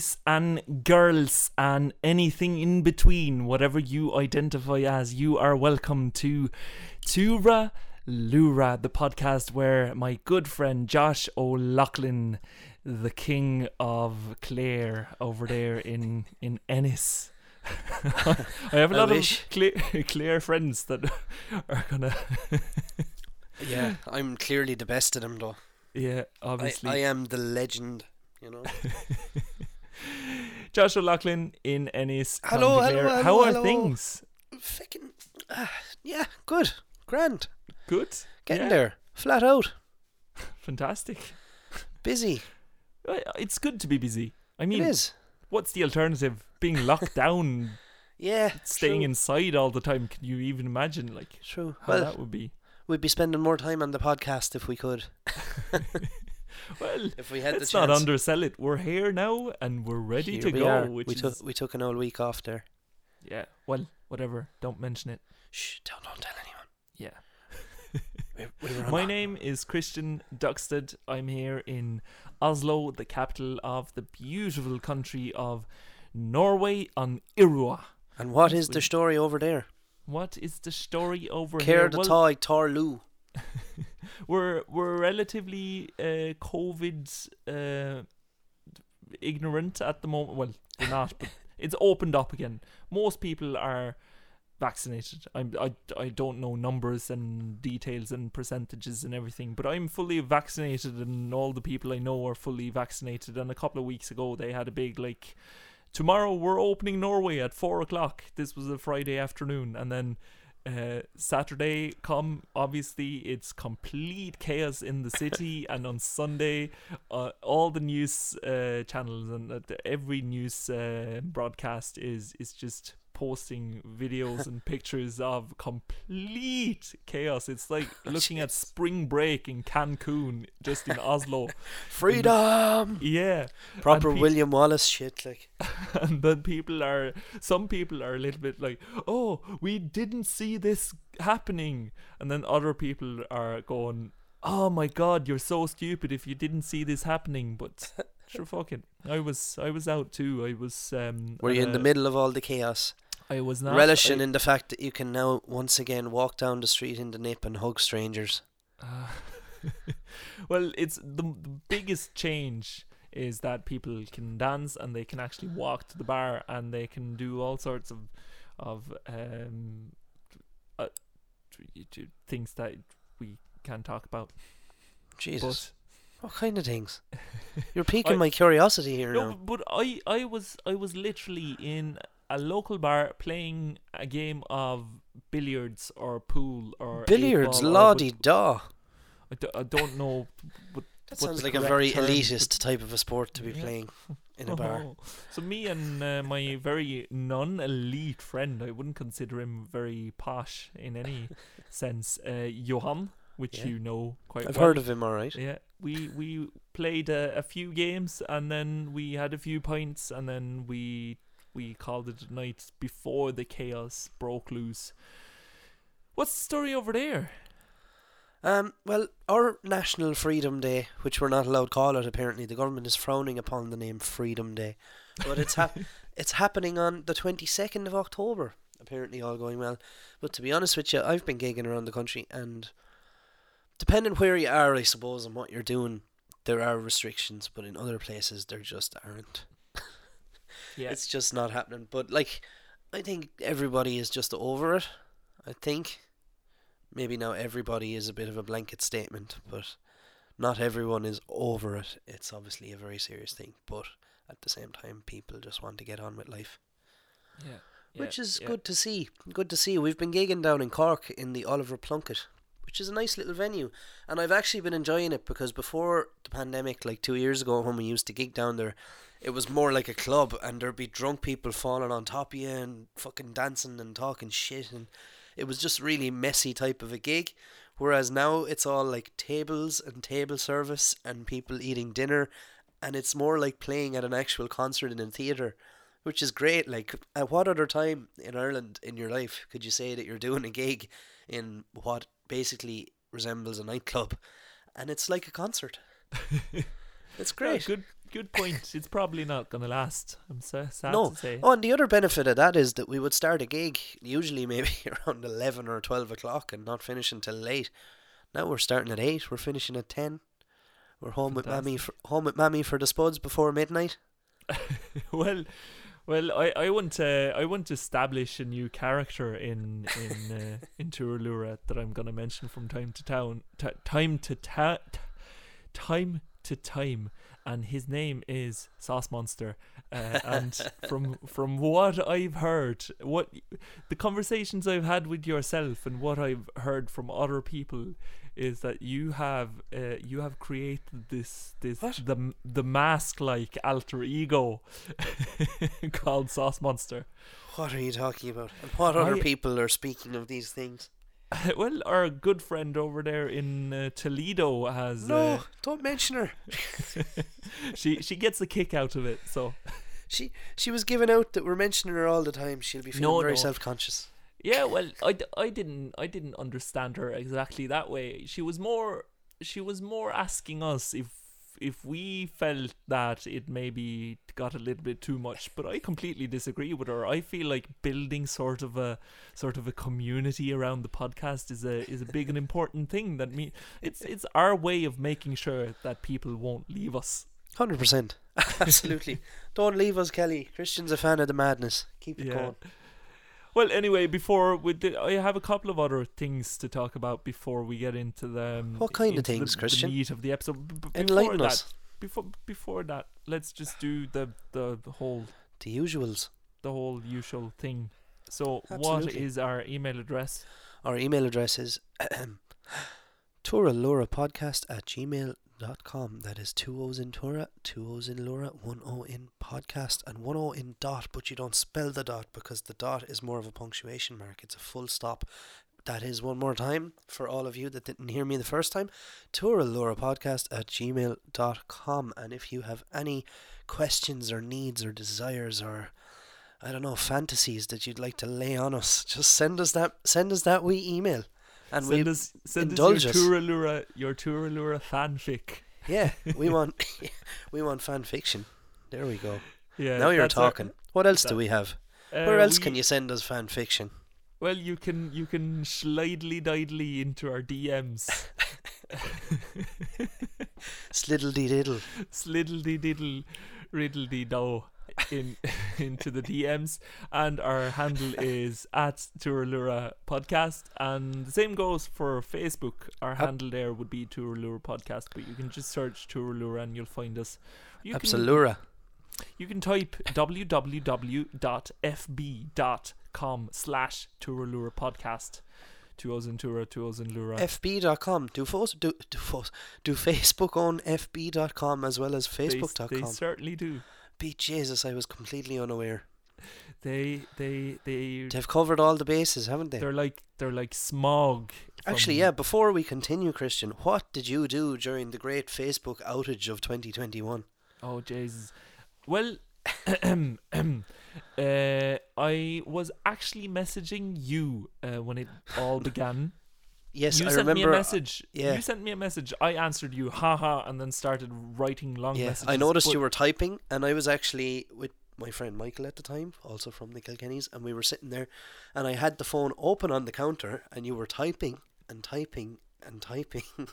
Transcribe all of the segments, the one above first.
Boys and girls, and anything in between, whatever you identify as, you are welcome to Tura Lura, the podcast where my good friend Josh O'Loughlin, the king of Clare over there in, in Ennis. I have a lot of Clare, Clare friends that are gonna, Yeah, I'm clearly the best of them, though. yeah, I, obviously. I am the legend, you know. Josh O'Loughlin in Ennis. Hello, hello, hello, How are hello. things? Fucking, ah, yeah, good, grand, Good. getting Yeah. there, flat out, Fantastic. busy. Uh, It's good to be busy. I mean, it is. what's the alternative? Being locked down, Yeah, staying true, inside all the time. Can you even imagine, like, True. how Well, that would be? we'd be spending more time on the podcast if we could. Well, If we had let's the chance. not undersell it. We're here now, and we're ready Here to we go. are. Which we is took we took an whole week off there. yeah. Well, whatever. Don't mention it. Shh! Don't don't tell anyone. Yeah. We, we were on My name is Christian Duxted. I'm here in Oslo, the capital of the beautiful country of Norway on Irua. And what is the story over there? What is the story over Care here? the Well, toy Torlu. We're we're relatively uh, COVID uh, ignorant at the moment. Well, we're not, but it's opened up again. Most people are vaccinated. I'm, I I don't know numbers and details and percentages and everything, but I'm fully vaccinated, and all the people I know are fully vaccinated. And a couple of weeks ago, they had a big like. Tomorrow we're opening Norway at four o'clock. This was a Friday afternoon, and then uh, Saturday come, obviously it's complete chaos in the city, and on Sunday, uh, all the news uh, channels and uh, every news uh, broadcast is is just posting videos and pictures of complete chaos. It's like looking at spring break in Cancun, just in Oslo. Freedom. Yeah, Proper pe- William Wallace shit, like. and then people are some people are a little bit like oh we didn't see this happening and then other people are going oh my god you're so stupid if you didn't see this happening but sure fucking i was i was out too i was um Were you in the uh, middle of all the chaos? I was not relishing I- in the fact that you can now once again walk down the street in the nip and hug strangers. Uh, well, it's the, the biggest change is that people can dance and they can actually walk to the bar and they can do all sorts of of um uh, things that we can't talk about. Jesus, But what kind of things? You're piquing I- my curiosity here no, now. but I I was I was literally in a local bar playing a game of billiards or pool or Billiards, or da. I, do, I don't know. What, That sounds like a very term, elitist type of a sport to be Yeah. playing in a bar. Oh. So me and uh, my very non-elite friend, I wouldn't consider him very posh in any sense. Uh, Johan, which Yeah. you know quite I've well. heard of him, all right. Yeah, we we played a, a few games and then we had a few pints and then we we called it a night before the chaos broke loose. What's the story over there? Um, well, our National Freedom Day, which we're not allowed to call it, apparently the government is frowning upon the name Freedom Day, but it's hap- it's happening on the twenty second of October. Apparently, all going well. But to be honest with you, I've been gigging around the country, and depending where you are, I suppose, and what you're doing, there are restrictions. But in other places, there just aren't. Yeah, It's just not happening. But like, I think everybody is just over it. I think maybe now everybody is a bit of a blanket statement, but not everyone is over it. It's obviously a very serious thing, but at the same time, people just want to get on with life, yeah, which is yeah. good to see. Good to see. We've been gigging down in Cork in the Oliver Plunkett. Which is a nice little venue, and I've actually been enjoying it because before the pandemic, like two years ago, when we used to gig down there, it was more like a club and there'd be drunk people falling on top of you and fucking dancing and talking shit and it was just really messy type of a gig. Whereas now it's all like tables and table service and people eating dinner and it's more like playing at an actual concert in a theater which is great. Like at what other time in Ireland in your life could you say that you're doing a gig in what basically resembles a nightclub and it's like a concert? It's Yeah, great good good point. It's probably not going to last. I'm so sad No. to say. Oh, and the other benefit of that is that we would start a gig usually maybe around 11 or 12 o'clock and not finish until late. Now we're starting at 8, we're finishing at 10. We're home with mammy for, home with mammy for the spuds before midnight. well, well, I, I want to I want to establish a new character in in uh, in Turalura that I'm going to mention from time to town, t- time to ta- time to time, and his name is Sauce Monster. Uh, and from from what I've heard, what the conversations I've had with yourself and what I've heard from other people is that you have uh, you have created this this What? the the mask like alter ego called Sauce Monster. What are you talking about? And what other I- people are speaking of these things? well, our good friend over there in uh, Toledo has No, uh, don't mention her. she she gets a kick out of it. So She she was giving out that we're mentioning her all the time. She'll be feeling No, very no. self-conscious. yeah, well, I, I didn't I didn't understand her exactly that way. She was more she was more asking us if if we felt that it maybe got a little bit too much, but I completely disagree with her. I feel like building sort of a sort of a community around the podcast is a is a big and important thing. That me it's it's our way of making sure that people won't leave us. Hundred percent, absolutely. Don't leave us, Kelly. Christian's a fan of the madness. Keep it Yeah. going. Well, anyway, before we did, I have a couple of other things to talk about before we get into the um, What kind of the- things, the Christian? meat of the episode. B- Enlighten that, us. Before before that, let's just do the the, the whole The usuals. the whole usual thing. So, what Absolutely. is our email address? Our email address is podcast at gmail.com. That is two O's in Tura, two O's in Laura, one O in podcast, and one O in dot, but you don't spell the dot because the dot is more of a punctuation mark. It's a full stop. That is one more time for all of you that didn't hear me the first time. Laura podcast at gmail.com. And if you have any questions or needs or desires or I don't know, fantasies that you'd like to lay on us, just send us that send us that wee email. And send we us send indulge us your Turalura your Turalura fanfic. yeah, we want we want fan fiction. There we go. Yeah, now you're that's our- talking. what else do we have? uh, Where else we- can you send us fan fiction? Well, you can you can slidely didely into our DMs. Sliddle dee diddle. sliddly diddle riddledy do in into the DMs and our handle is at Turalura Podcast and the same goes for Facebook. Our handle there would be Turalura Podcast, but you can just search Turalura and you'll find us. You can, Absolura. you can type www.fb.com slash Turalura Podcast. Two O's in Tura, two O's in Lura. FB.com. Do, fos- do, do, fos- do Facebook own FB.com as well as They s- They, Facebook.com? certainly do. Be Jesus, I was completely unaware. They they they They've covered all the bases, haven't they? they're like they're like smog. Actually, yeah, before we continue, Christian, what did you do during the great Facebook outage of 2021? Oh Jesus. Well, uh, I was actually messaging you uh, when it all began. Yes, you I sent me a remember. Uh, message. yeah. You sent me a message. I answered you, haha, and then started writing long yeah, messages. I noticed but- you were typing, and I was actually with my friend Michael at the time, also from the Kilkennys, and we were sitting there, and I had the phone open on the counter, and you were typing and typing and typing.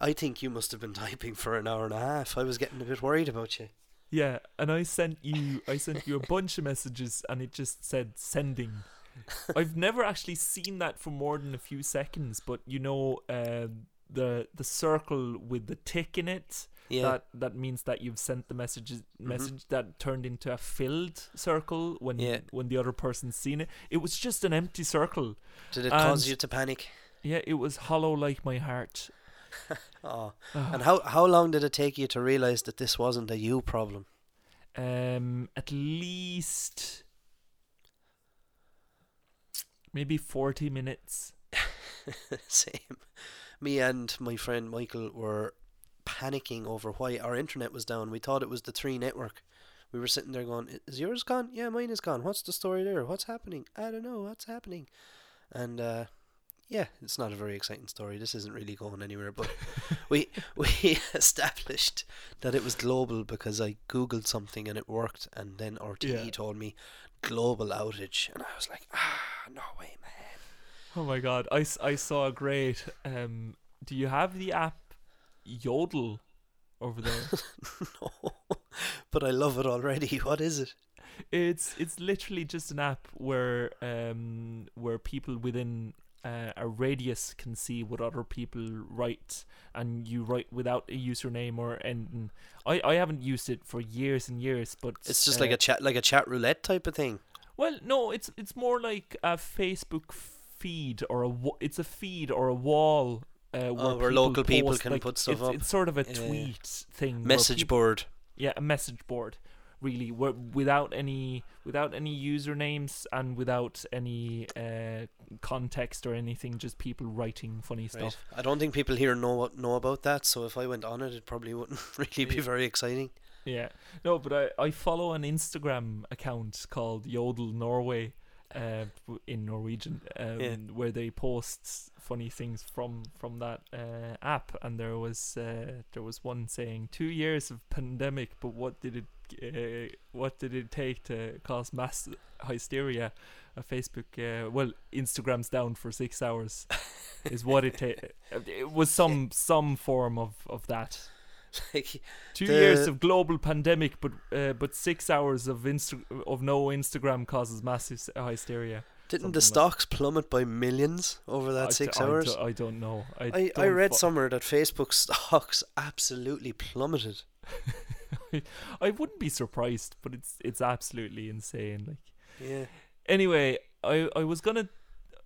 I think you must have been typing for an hour and a half. I was getting a bit worried about you. Yeah, and I sent you. I sent you a bunch of messages, and it just said sending. I've never actually seen that for more than a few seconds, but you know, uh, the the circle with the tick in it. Yeah, That that means that you've sent the messages message that turned into a filled circle when Yeah. when the other person's seen it. It was just an empty circle. did it cause you to panic? Yeah, it was hollow like my heart. Oh, and how how long did it take you to realize that this wasn't a you problem? Um, at least maybe forty minutes. Same. Me and my friend Michael were panicking over why our internet was down. We thought it was the three network. We were sitting there going, "Is yours gone? Yeah, mine is gone. What's the story there? What's happening? I don't know. What's happening?" And uh, yeah, it's not a very exciting story. This isn't really going anywhere. But we we established that it was global because I googled something and it worked, and then RTE Yeah. told me global outage, and I was like, ah, no way, man. Oh my god, I, I saw a great. Um, do you have the app Jodel over there? no, but I love it already. What is it? it's it's literally just an app where um where people within uh, a radius can see what other people write, and you write without a username or anything. I I haven't used it for years and years, but It's just uh, like a chat, like a chat roulette type of thing. Well, no, it's it's more like a Facebook feed or a wa- it's a feed or a wall uh, where, Oh, where local people post, can like, put stuff it's, up. It's sort of a Yeah. tweet thing. Message people- board. yeah, a message board, really, without any without any usernames and without any uh, context or anything, just people writing funny Right. stuff. I don't think people here know what know about that. So if I went on it, it probably wouldn't really be very exciting. Yeah, no, but I I follow an Instagram account called Jodel Norway. Uh, in Norwegian, um, Yeah. where they post funny things from from that uh, app, and there was uh, there was one saying two years of pandemic, but what did it uh, what did it take to cause mass hysteria? Uh, Facebook, uh, well, Instagram's down for six hours, is what it ta- It was some some form of of that. like Two The- years of global pandemic, but uh, but six hours of Insta- of no Instagram causes massive hysteria. Didn't the Something like- stocks plummet by millions over that I six d- I hours? d- I don't know. I I, I don't read fo- somewhere that Facebook stocks absolutely plummeted. I wouldn't be surprised, but it's it's absolutely insane. Like Yeah. anyway, I I was gonna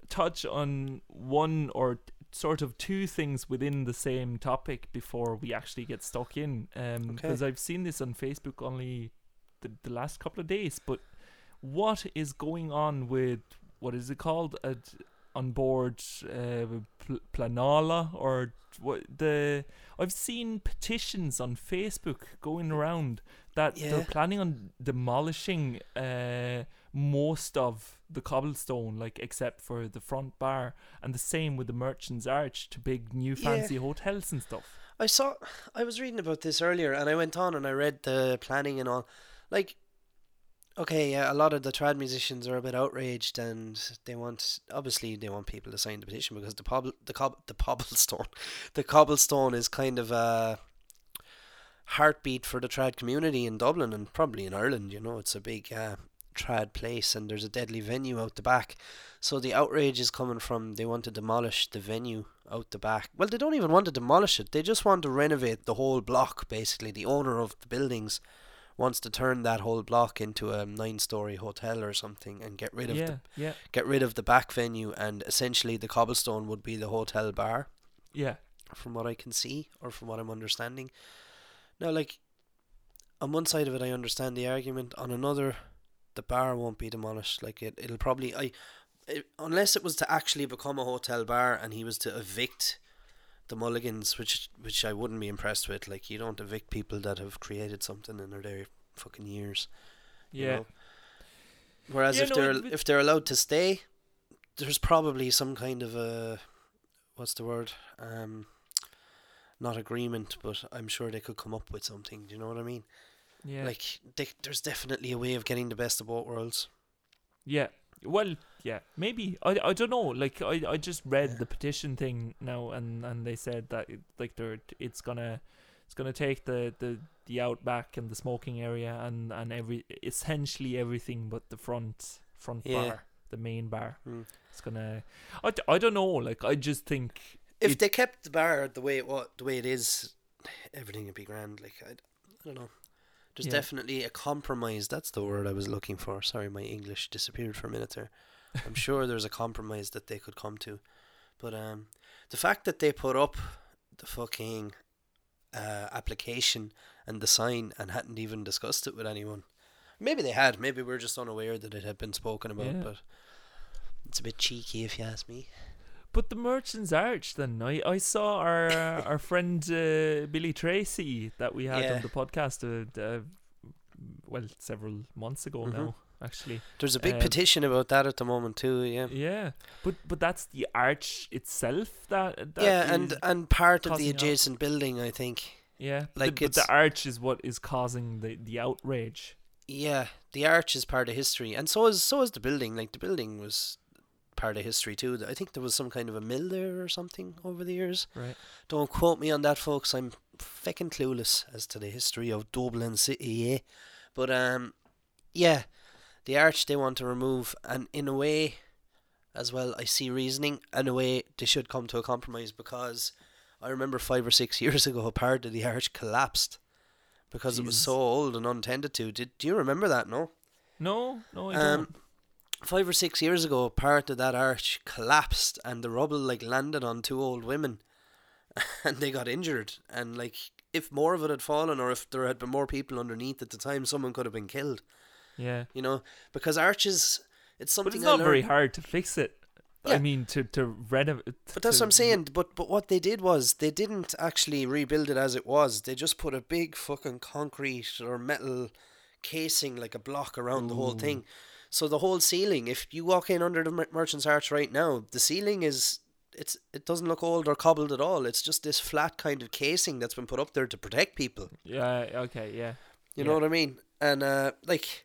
touch on one or t- sort of two things within the same topic before we actually get stuck in. Um, Okay. because I've seen this on Facebook only the the last couple of days. But what is going on with what is it called? Uh, An Bord uh, pl- Pleanála or what the I've seen petitions on Facebook going around that Yeah. they're planning on demolishing uh, most of the cobblestone, like except for the front bar, and the same with the Merchants Arch to big new Yeah. fancy hotels and stuff. I saw I was reading about this earlier and I went on and I read the planning and all. Like okay, yeah, a lot of the trad musicians are a bit outraged and they want obviously they want people to sign the petition because the pob the cob the cobblestone the cobblestone is kind of a heartbeat for the trad community in Dublin and probably in Ireland, you know, it's a big uh, trad place and there's a deadly venue out the back. So the outrage is coming from they want to demolish the venue out the back. Well, they don't even want to demolish it. They just want to renovate the whole block. Basically, the owner of the buildings wants to turn that whole block into a nine-story hotel or something and get rid of Yeah, the yeah, get rid of the back venue. And essentially, the cobblestone would be the hotel bar, yeah. from what I can see or from what I'm understanding. Now, like on one side of it, I understand the argument. On another, the bar won't be demolished. Like it, it'll probably I, it, unless it was to actually become a hotel bar and he was to evict the Mulligans, which which I wouldn't be impressed with. Like you don't evict people that have created something and are there fucking years. you Yeah, know? Whereas Yeah, if no, they're it- if they're allowed to stay, there's probably some kind of a what's the word um. Not agreement, but I'm sure they could come up with something. Do you know what I mean? yeah, Like, they, there's definitely a way of getting the best of both worlds. yeah. Well, yeah, maybe. I, I don't know. Like I, I just read Yeah. the petition thing now, and, and they said that it, like they're it's gonna it's gonna take the, the, the outback and the smoking area and, and every essentially everything but the front front Yeah. bar, the main bar. Hmm. It's gonna. I, I don't know. Like I just think If It- they kept the bar the way it the way it is, everything would be grand. Like I, I don't know. There's Yeah. definitely a compromise. That's the word I was looking for. Sorry, my English disappeared for a minute there. I'm sure there's a compromise that they could come to, but um, the fact that they put up the fucking uh, application and the sign and hadn't even discussed it with anyone. Maybe they had. Maybe we're just unaware that it had been spoken about. Yeah. But it's a bit cheeky, if you ask me. But the Merchants Arch, then I, I saw our uh, our friend uh, Billy Tracy that we had Yeah. on the podcast, uh, uh, well, several months ago Mhm. now. actually. There's a big Um, petition about that at the moment too. Yeah. Yeah, but but that's the arch itself that. that yeah, and and part of the causing out- adjacent building, I think. yeah, like the, but the arch is what is causing the the outrage. Yeah, the arch is part of history, and so is so is the building. Like the building was part of history too. I think there was some kind of a mill there or something over the years. Right. Don't quote me on that, folks. I'm feckin' clueless as to the history of Dublin City. Yeah, but um, yeah, the arch they want to remove, and in a way, as well, I see reasoning. In a way, they should come to a compromise because I remember five or six years ago, a part of the arch collapsed because it was so old and untended to. Did do you remember that? No. No, no, I Um, don't. Five or six years ago, part of that arch collapsed, and the rubble like landed on two old women, and they got injured. And like, if more of it had fallen, or if there had been more people underneath at the time, someone could have been killed. Yeah, You know, because arches, it's something. but it's not very hard to fix it. I mean, to to renovate. But that's what I'm saying. But but what they did was they didn't actually rebuild it as it was. They just put a big fucking concrete or metal casing like a block around the whole thing. So the whole ceiling, if you walk in under the Merchant's Arch right now, the ceiling is it's it doesn't look old or cobbled at all. It's just this flat kind of casing that's been put up there to protect people. Yeah. Okay. Yeah. You Yeah. know what I mean? And uh, like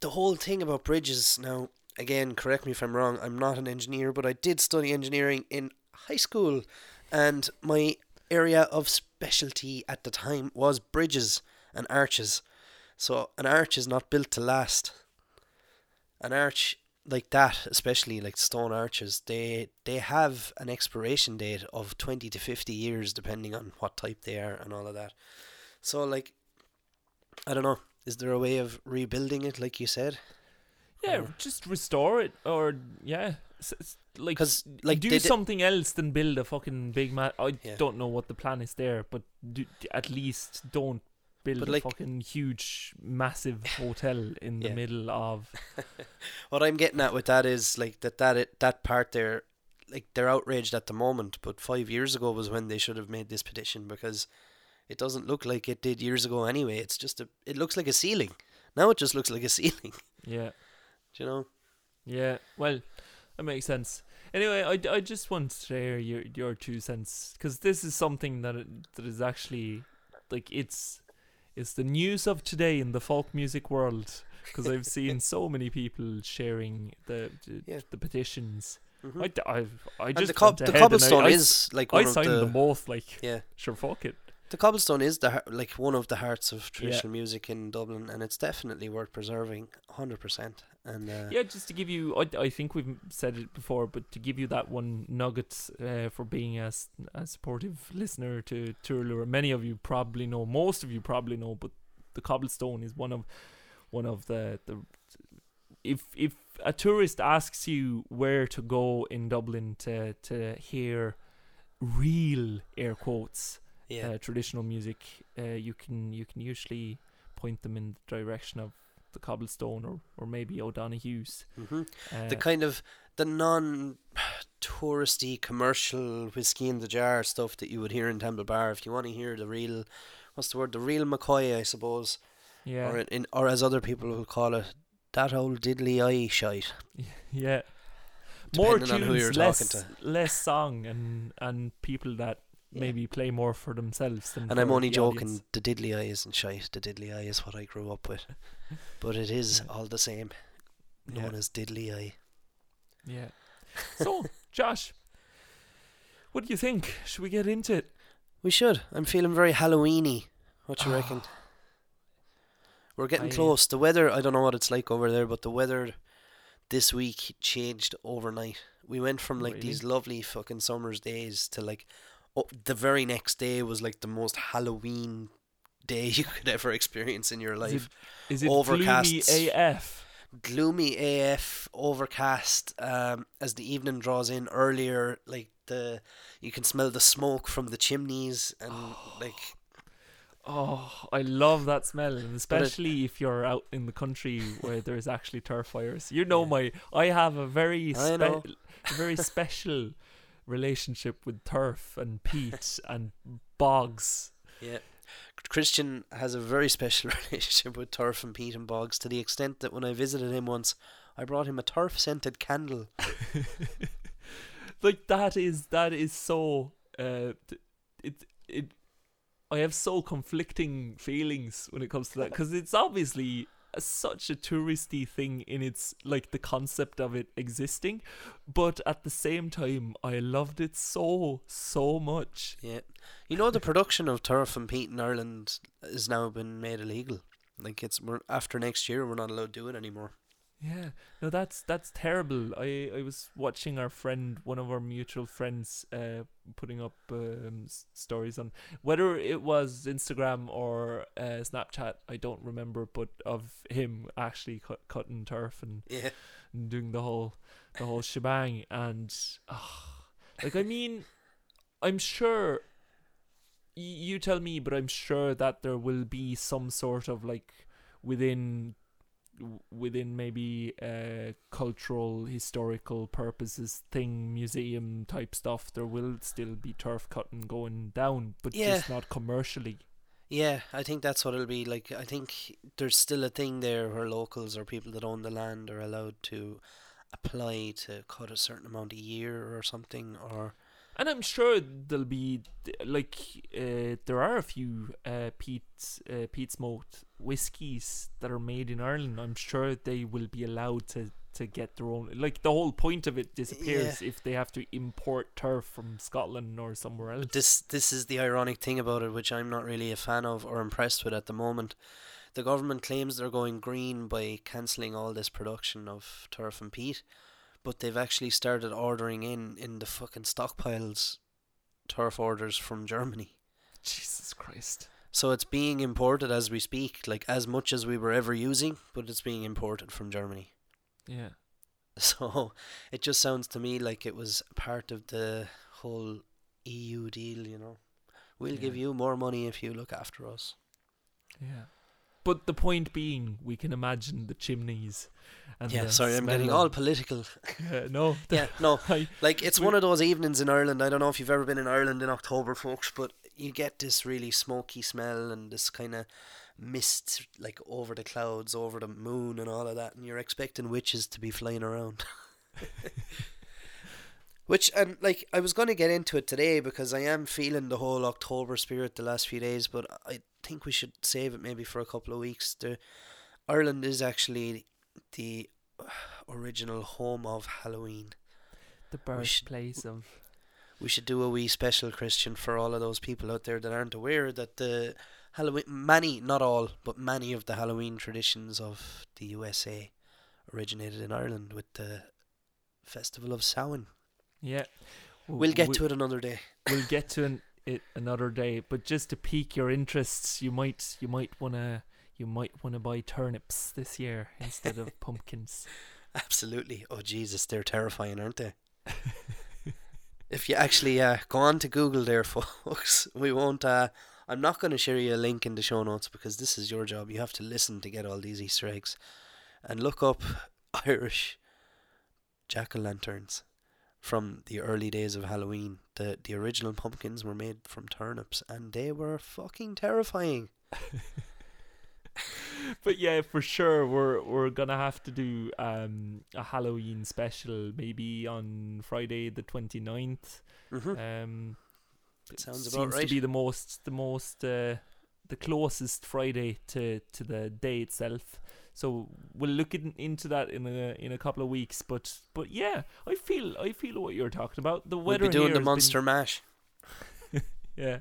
the whole thing about bridges now. Again, correct me if I'm wrong. I'm not an engineer, but I did study engineering in high school, and my area of specialty at the time was bridges and arches. So an arch is not built to last. An arch like that, especially like stone arches, they they have an expiration date of twenty to fifty years, depending on what type they are and all of that. So like, I don't know. Is there a way of rebuilding it, like you said? Yeah. Or- Just restore it, or yeah, like Because like do something else than build a fucking big man. I Yeah. don't know what the plan is there, but do, at least don't build But a like- fucking huge, massive hotel in the Yeah. middle of. what I'm getting at with that is like that that it, that part there, like they're outraged at the moment, but five years ago was when they should have made this petition because it doesn't look like it did years ago anyway. It's just a it looks like a ceiling. Now it just looks like a ceiling. Yeah, Do you know? yeah. Well, that makes sense. Anyway, I, I just want to share your your two cents because this is something that it, that is actually like it's it's the news of today in the folk music world because I've seen so many people sharing the the, Yeah. the petitions. Mhm. I, d- I've- I and just the, cob- the ahead and I- cobblestone I, is like I one of signed the them both. Like, yeah. sure, fuck it. The cobblestone is the like one of the hearts of traditional music in Dublin, and it's definitely worth preserving, hundred percent. And uh, Yeah, just to give you, I, I think we've said it before, but to give you that one nugget uh, for being a, a supportive listener to Turlure. Many of you probably know, most of you probably know, but the cobblestone is one of one of the the. If if a tourist asks you where to go in Dublin to to hear real air quotes yeah, uh, traditional music, uh, you can you can usually point them in the direction of the cobblestone or, or maybe O'Donoghue's. hmm Uh, the kind of the non touristy commercial whiskey in the jar stuff that you would hear in Temple Bar. If you want to hear the real, what's the word? The real McCoy, I suppose, yeah, or in or as other people will call it, that old diddly eye shite. yeah. More Depending you're tunes, less less song, and and people that Yeah. maybe play more for themselves than. And I'm only joking. audience. The diddly eye isn't shite. The diddly eye is what I grew up with, but it is Yeah. all the same. Known Yeah. as diddly eye. Yeah. So, Josh, what do you think? Should we get into it? We should. I'm feeling very Halloweeny. What you ah. reckon? We're getting I- close. The weather, I don't know what it's like over there, but the weather this week changed overnight. We went from like Really? these lovely fucking summer's days to like oh, the very next day was like the most Halloween day you could ever experience in your Is life. it, is it Overcast. gloomy AF? Gloomy AF, overcast. Um, as the evening draws in earlier, like the you can smell the smoke from the chimneys and like Oh, I love that smell, and But it- especially if you're out in the country where there's actually turf fires. You know Yeah. my, I have a very, spe- a very special relationship with turf and peat and bogs. yeah. Christian has a very special relationship with turf and peat and bogs to the extent that when I visited him once, I brought him a turf scented candle. like that is that is so uh it it I have so conflicting feelings when it comes to that because it's obviously such a touristy thing in its like the concept of it existing but at the same time I loved it so so much Yeah. You know the production of turf and peat in Ireland has now been made illegal. Like it's we're, after next year we're not allowed to do it anymore. Yeah, no, that's that's terrible. I I was watching our friend, one of our mutual friends, uh, putting up um, s- stories on whether it was Instagram or uh, Snapchat. I don't remember, but of him actually cut, cutting turf and, Yeah. and doing the whole the whole shebang. And ah, like, I mean, I'm sure. y- You tell me, but I'm sure that there will be some sort of like within within maybe uh cultural historical purposes thing museum type stuff there will still be turf cutting going down but Yeah. just not commercially Yeah, I think that's what it'll be. Like I think there's still a thing there where locals or people that own the land are allowed to apply to cut a certain amount a year or something or and i'm sure there'll be like uh, there are a few uh peat uh, peat smoked whiskies that are made in ireland. I'm sure they will be allowed to to get their own like the whole point of it disappears if they have to import turf from scotland or somewhere else. This this is the ironic thing about it which I'm not really a fan of or impressed with at the moment. The government claims they're going green by cancelling all this production of turf and peat, but they've actually started ordering in in the fucking stockpiles turf orders from Germany. jesus christ So it's being imported as we speak, like as much as we were ever using, but it's being imported from Germany. yeah So it just sounds to me like it was part of the whole EU deal, you know. We'll give you more money if you look after us. Yeah. But the point being, we can imagine the chimneys. And yeah, sorry, I'm getting all political. Yeah, no. yeah, no, I, like it's one of those evenings in Ireland. I don't know if you've ever been in Ireland in October, folks, but you get this really smoky smell and this kind of mist like over the clouds, over the moon, and all of that, and you're expecting witches to be flying around. Which and like I was going to get into it today because I am feeling the whole October spirit the last few days, but I think we should save it maybe for a couple of weeks. The Ireland is actually the uh, original home of Halloween. the should- birthplace of. We should do a wee special Christian for all of those people out there that aren't aware that the Halloween, many, not all, but many of the Halloween traditions of the USA originated in Ireland with the Festival of Samhain. Yeah. We'll get to it another day. We'll get to an, it another day. But just to pique your interests, you might you might wanna you might wanna buy turnips this year instead of pumpkins. Absolutely. Oh Jesus, they're terrifying, aren't they? if you actually uh, go on to Google there, folks, we won't. Uh, I'm not going to share you a link in the show notes because this is your job. You have to listen to get all these Easter eggs, and look up Irish jack o' lanterns from the early days of Halloween. The the original pumpkins were made from turnips, and they were fucking terrifying. but yeah, for sure, we're we're gonna have to do um a Halloween special maybe on Friday the 29th. Mm-hmm. Um, it Sounds seems right. to be the most the most uh, the closest Friday to to the day itself. So we'll look in, into that in a in a couple of weeks. But but yeah, I feel I feel what you're talking about. The weather. We'll be doing the monster mash. Yeah.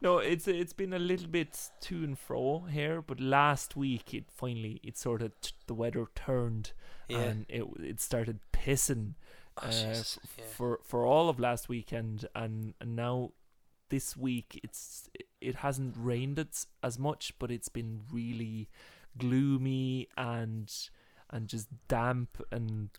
No, it's it's been a little bit to and fro here, but last week it finally it sort of t- the weather turned Yeah. and it it started pissing Oh, uh, yeah. for for all of last weekend and, and now this week it's it hasn't rained as much but it's been really gloomy and and just damp and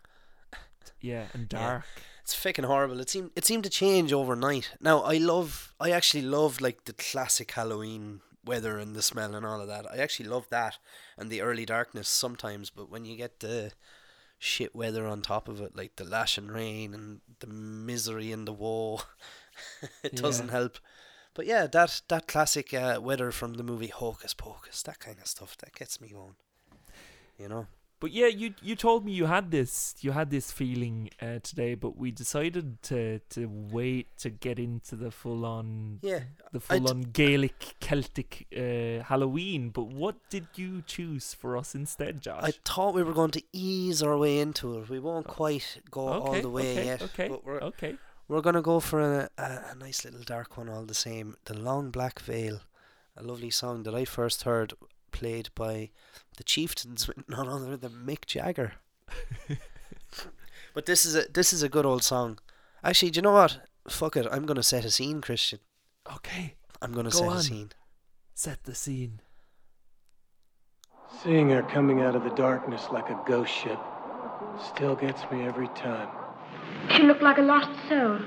yeah and Yeah. dark It's fucking horrible. It seemed it seemed to change overnight. Now I love I actually love like the classic Halloween weather and the smell and all of that. I actually love that and the early darkness sometimes, but when you get the shit weather on top of it, like the lashing rain and the misery and the woe, it Yeah. doesn't help. But yeah, that that classic uh, weather from the movie Hocus Pocus, that kind of stuff, that gets me going. You know. But yeah, you you told me you had this you had this feeling uh, today, but we decided to to wait to get into the full on Yeah. the full d- on Gaelic Celtic uh, Halloween. But what did you choose for us instead, Josh? I thought we were going to ease our way into it. We won't quite go all the way okay, yet. okay, But we're, okay. We're going to go for a, a, a nice little dark one all the same. The Long Black Veil, a lovely song that I first heard played by the Chieftains with none other than Mick Jagger. but this is a this is a good old song. Actually, do you know what? Fuck it. I'm going to set a scene, Christian. Okay, I'm going to Go set on. a scene. set the scene. Seeing her coming out of the darkness like a ghost ship still gets me every time. She looked like a lost soul.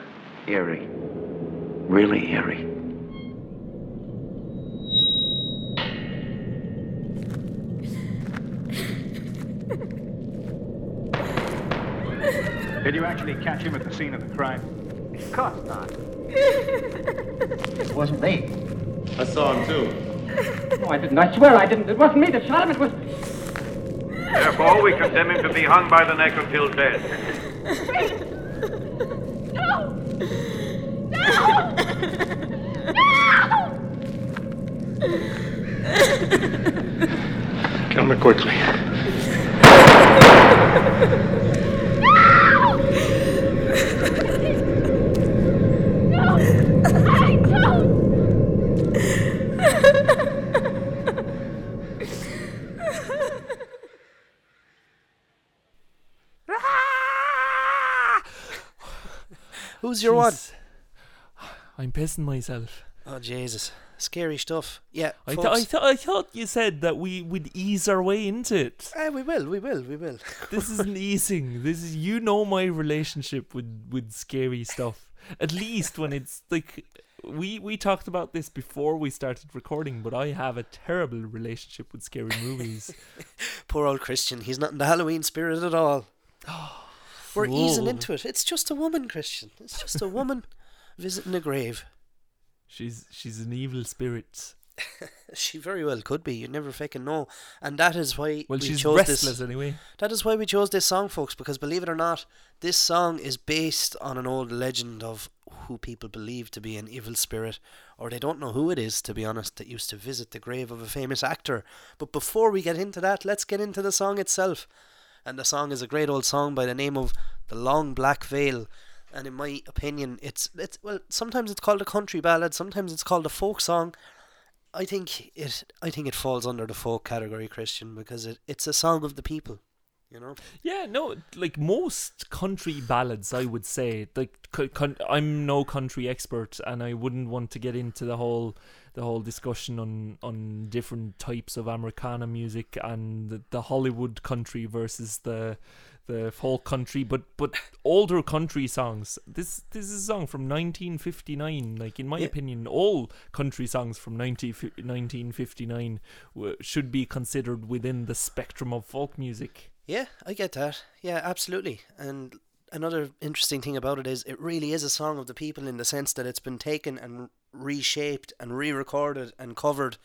Eerie. Really eerie. Did you actually catch him at the scene of the crime? Of course not. it wasn't me. I saw him too. No, I didn't. I swear I didn't. It wasn't me that shot him. It was. Therefore, we condemn him to be hung by the neck until dead. Kill me quickly. Who's your one? Jeez. I'm pissing myself. Oh Jesus, scary stuff. Yeah, I, th- I, th- I thought you said that we would ease our way into it. Eh, we will, we will, we will. This isn't easing. This is you know my relationship with with scary stuff. At least when it's like we we talked about this before we started recording, but I have a terrible relationship with scary movies. Poor old Christian. He's not in the Halloween spirit at all. We're easing into it. It's just a woman, Christian. It's just a woman visiting a grave. She's she's an evil spirit. She very well could be. You never fucking know. And that is why Well, we she's chose restless this. anyway. That is why we chose this song, folks. Because believe it or not, this song is based on an old legend of who people believe to be an evil spirit, or they don't know who it is. To be honest, that used to visit the grave of a famous actor. But before we get into that, let's get into the song itself. And the song is a great old song by the name of "The Long Black Veil." And in my opinion, it's it's well. Sometimes it's called a country ballad. Sometimes it's called a folk song. I think it. I think it falls under the folk category, Christian, because it, it's a song of the people. You know. Yeah, no, like most country ballads, I would say. Like, con- I'm no country expert, and I wouldn't want to get into the whole the whole discussion on on different types of Americana music and the, the Hollywood country versus the the folk country, but but older country songs. This this is a song from 1959. Like in my Yeah. opinion, all country songs from 19, 1959 w- should be considered within the spectrum of folk music. Yeah, I get that. Yeah, absolutely. And another interesting thing about it is it really is a song of the people in the sense that it's been taken and reshaped and re-recorded and covered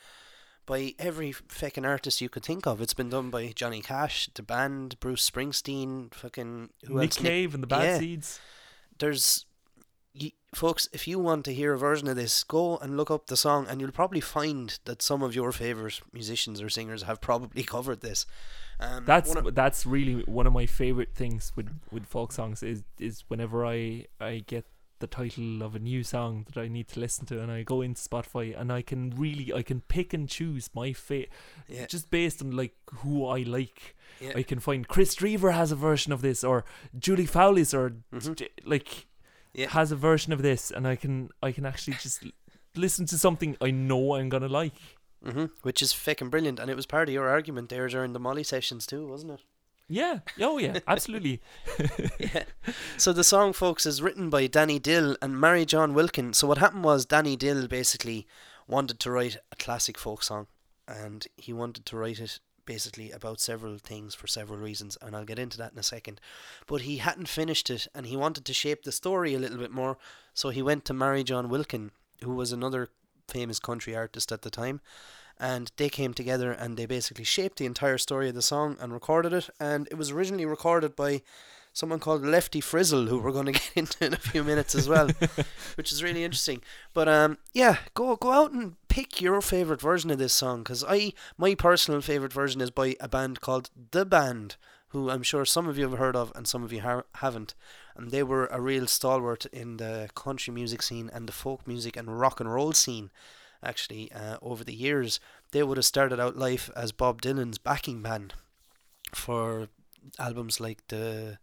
by every fucking artist you could think of. It's been done by Johnny Cash, the band, Bruce Springsteen, fucking who Nick else? Cave and the Bad yeah. Seeds. There's y folks, if you want to hear a version of this, go and look up the song, and you'll probably find that some of your favorite musicians or singers have probably covered this. Um, That's of- that's really one of my favorite things with, with folk songs is is whenever I I get the title of a new song that I need to listen to and I go into Spotify and I can really I can pick and choose my fa Yeah. just based on like who I like. Yeah. I can find Kris Drever has a version of this or Julie Fowlis or Mhm. j- like Yeah. has a version of this and I can I can actually just listen to something I know I'm gonna like. hmm Which is fucking brilliant, and it was part of your argument there during the Molly sessions too, wasn't it? Yeah. Oh yeah. Absolutely. yeah. So the song, folks, is written by Danny Dill and Marijohn Wilkin. So what happened was Danny Dill basically wanted to write a classic folk song, and he wanted to write it basically about several things for several reasons, and I'll get into that in a second. But he hadn't finished it, and he wanted to shape the story a little bit more, so he went to Marijohn Wilkin. who was another famous country artist at the time. And they came together and they basically shaped the entire story of the song and recorded it. And it was originally recorded by someone called Lefty Frizzell, who we're going to get into in a few minutes as well, which is really interesting. But um, yeah, go go out and pick your favorite version of this song because I my personal favorite version is by a band called The Band, who I'm sure some of you have heard of and some of you ha- haven't. And they were a real stalwart in the country music scene and the folk music and rock and roll scene. Actually, uh, over the years, they would have started out life as Bob Dylan's backing band for albums like the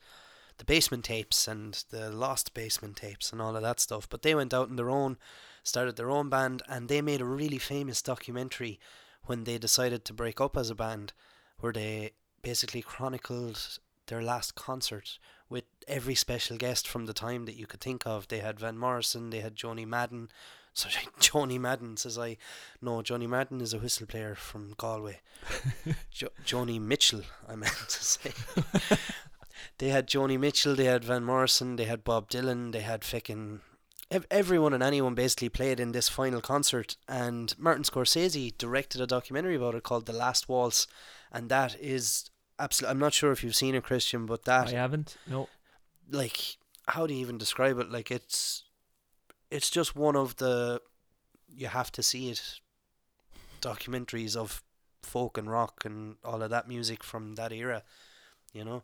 the basement tapes and the lost basement tapes and all of that stuff. But they went out on their own started their own band and they made a really famous documentary when they decided to break up as a band where they basically chronicled their last concert with every special guest from the time that you could think of. They had Van Morrison they had Joni Madden sorry Johnny Madden says I no Johnny Madden is a whistle player from Galway jo- Joni Mitchell I meant to say they had Joni Mitchell, they had Van Morrison, they had Bob Dylan, they had fucking ev- everyone and anyone basically played in this final concert. And Martin Scorsese directed a documentary about it called The Last Waltz, and that is absolutely. I'm not sure if you've seen it, Christian, but that I haven't. No. like how do you even describe it? Like it's it's just one of the you have to see it documentaries of folk and rock and all of that music from that era. You know.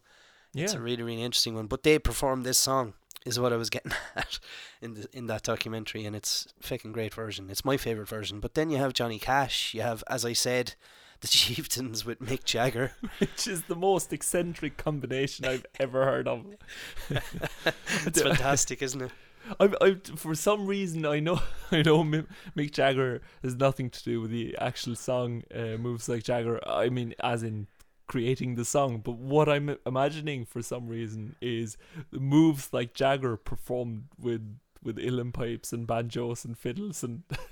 It's a really, really interesting one. But they performed this song, is what I was getting at in the in that documentary, and it's a fucking great version. It's my favorite version. But then you have Johnny Cash. You have, as I said, the Chieftains with Mick Jagger. Which is the most eccentric combination I've ever heard of. it's fantastic, isn't it? I, I, for some reason, I know, I know, Mi- Mick Jagger has nothing to do with the actual song uh, "Moves Like Jagger." I mean, as in creating the song. But what I'm imagining for some reason is the "Moves Like Jagger" performed with with uilleann pipes and banjos and fiddles and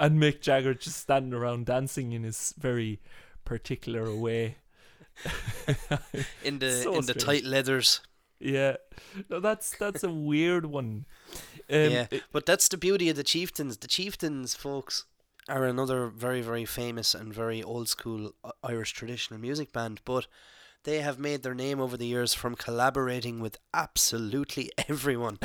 and Mick Jagger just standing around dancing in his very particular way. In the So in the tight leathers. Yeah, no, that's that's a weird one. Um, yeah, but that's the beauty of the Chieftains. The Chieftains, folks, are another very, very famous and very old school Irish traditional music band. But they have made their name over the years from collaborating with absolutely everyone.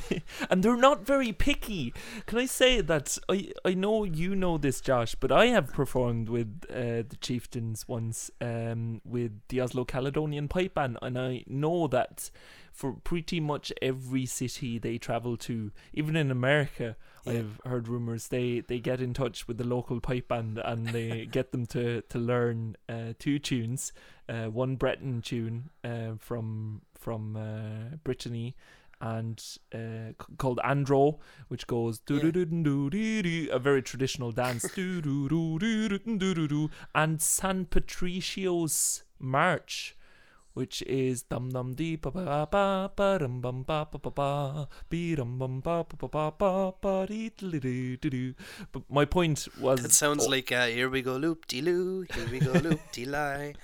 and they're not very picky. Can I say that I I know you know this, Josh, but I have performed with uh, the Chieftains once, um, with the Oslo Caledonian Pipe Band, and I know that for pretty much every city they travel to. Even in America, yeah. I've heard rumors they they get in touch with the local pipe band and they get them to to learn uh, two tunes, uh, one Breton tune uh, from from uh, Brittany. And uh, c- called An Dro, which goes a very traditional dance, and San Patricio's March, which is dum dum dee ba ba ba ba dum bum ba ba ba ba be dum bum ba ba ba ba ba ba dee dee dee dee. But my point was It sounds oh, like uh, here we go loop de loo, here we go loop de lie,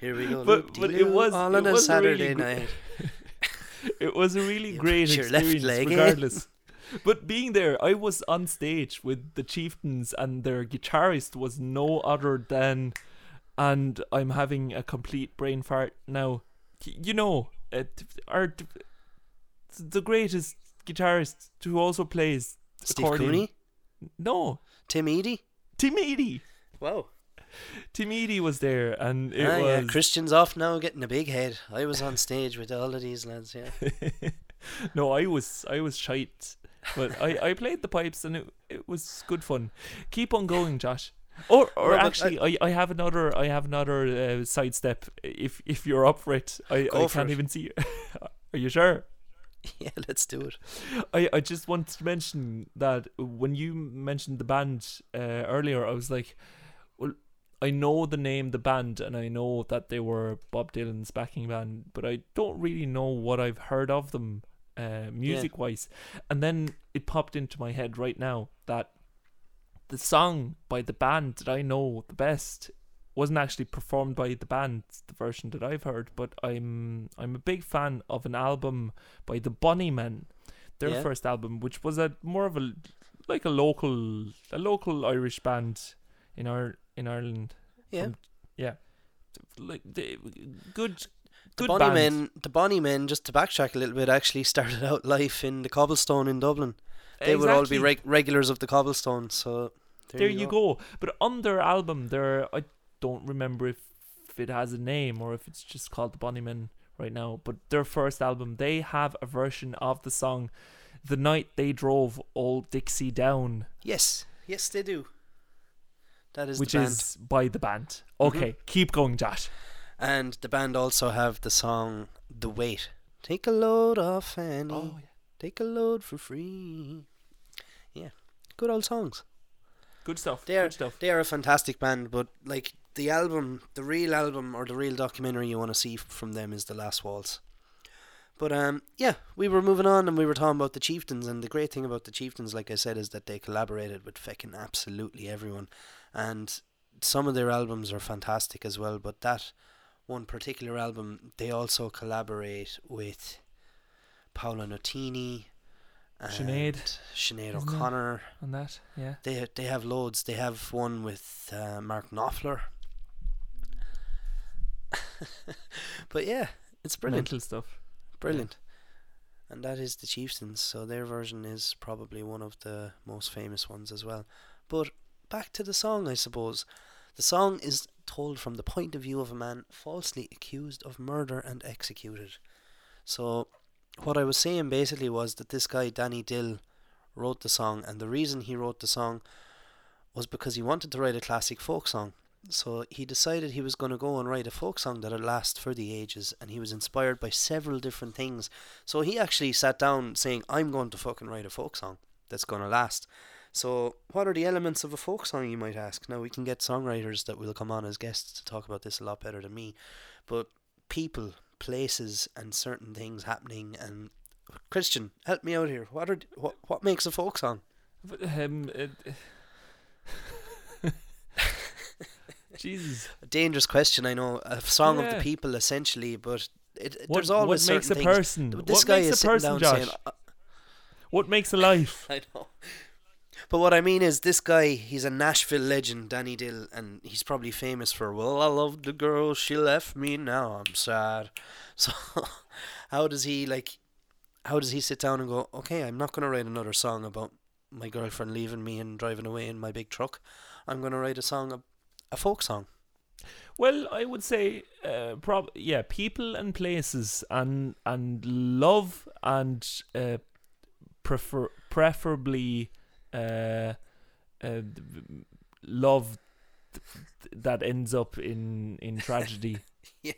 here we go But- loop de but it was- all it on a was a really Saturday gr- night. it was a really You great experience regardless but being there i was on stage with the chieftains and their guitarist was no other than and i'm having a complete brain fart now you know uh, our the greatest guitarist who also plays Steve accordion. Cooney, no Tim Edey. tim edey Wow. tim edey was there and it ah, yeah, Christian's off now, getting a big head. I was on stage with all of these lads. Yeah. no, I was I was shite, but I, I played the pipes and it it was good fun. Keep on going, Josh. Or or No, actually, I, I have another I have another uh, sidestep. If if you're up for it, I, I can't it. even see. You. Are you sure? yeah, let's do it. I, I just want to mention that when you mentioned the band uh, earlier, I was like, well, I know the name, the band, and I know that they were Bob Dylan's backing band, but I don't really know what I've heard of them uh, music wise. And then it popped into my head right now that the song by the band that I know the best wasn't actually performed by the band, the version that I've heard, but I'm I'm a big fan of an album by the Bunnymen, their Yeah. first album, which was a more of a like a local a local Irish band in our in Ireland. Yeah. from- yeah. Like the good The good Bonnie. Men, the Bonnie Men, just to backtrack a little bit, actually started out life in the Cobblestone in Dublin. They would all be reg- regulars of the Cobblestone. So there, there you go. But on their album, there I don't remember if it has a name or if it's just called the Bunnymen right now. But their first album, they have a version of the song "The Night They Drove Old Dixie Down," Yes, yes, they do. That is which is by the band. Mhm. Okay, keep going, Josh. And the band also have the song "The Weight." Take a load off Annie. Oh, yeah. Take a load for free. Yeah, good old songs. Good stuff. They are Good stuff. they are a fantastic band, but like the album, the real album or the real documentary you want to see from them is the Last Waltz. But um, yeah, we were moving on and we were talking about the Chieftains, and the great thing about the Chieftains, like I said, is that they collaborated with fucking absolutely everyone, and some of their albums are fantastic as well. But that one particular album, they also collaborate with Paolo Nutini, and Sinead, Sinead? O'Connor. On that, yeah. They they have loads. They have one with uh, Mark Knopfler. but yeah, it's brilliant, Mental stuff. brilliant. And that is the Chieftains. So their version is probably one of the most famous ones as well. But back to the song, I suppose. The song is told from the point of view of a man falsely accused of murder and executed. So what I was saying basically was that this guy Danny Dill wrote the song, and the reason he wrote the song was because he wanted to write a classic folk song. So he decided he was going to go and write a folk song that'd last for the ages, and he was inspired by several different things. So he actually sat down saying, "I'm going to fucking write a folk song that's going to last." So what are the elements of a folk song, you might ask? Now we can get songwriters that will come on as guests to talk about this a lot better than me, but people, places, and certain things happening. And Christian, help me out here. What are what what makes a folk song? Um, Jesus. A dangerous question, I know. A song of the people, essentially, but it, it- What, there's always what makes a things. person? This what guy makes is a person, Josh? saying, "Uh, What makes a life? I know. But what I mean is, this guy, he's a Nashville legend, Danny Dill, and he's probably famous for, well, I love the girl, she left me, now I'm sad. So, how does he, like, how does he sit down and go, okay, I'm not going to write another song about my girlfriend leaving me and driving away in my big truck. I'm going to write a song, a, a folk song. Well, I would say, uh, prob- yeah, people and places, and and love, and uh, prefer preferably, uh, uh, love th- that ends up in in tragedy, yeah.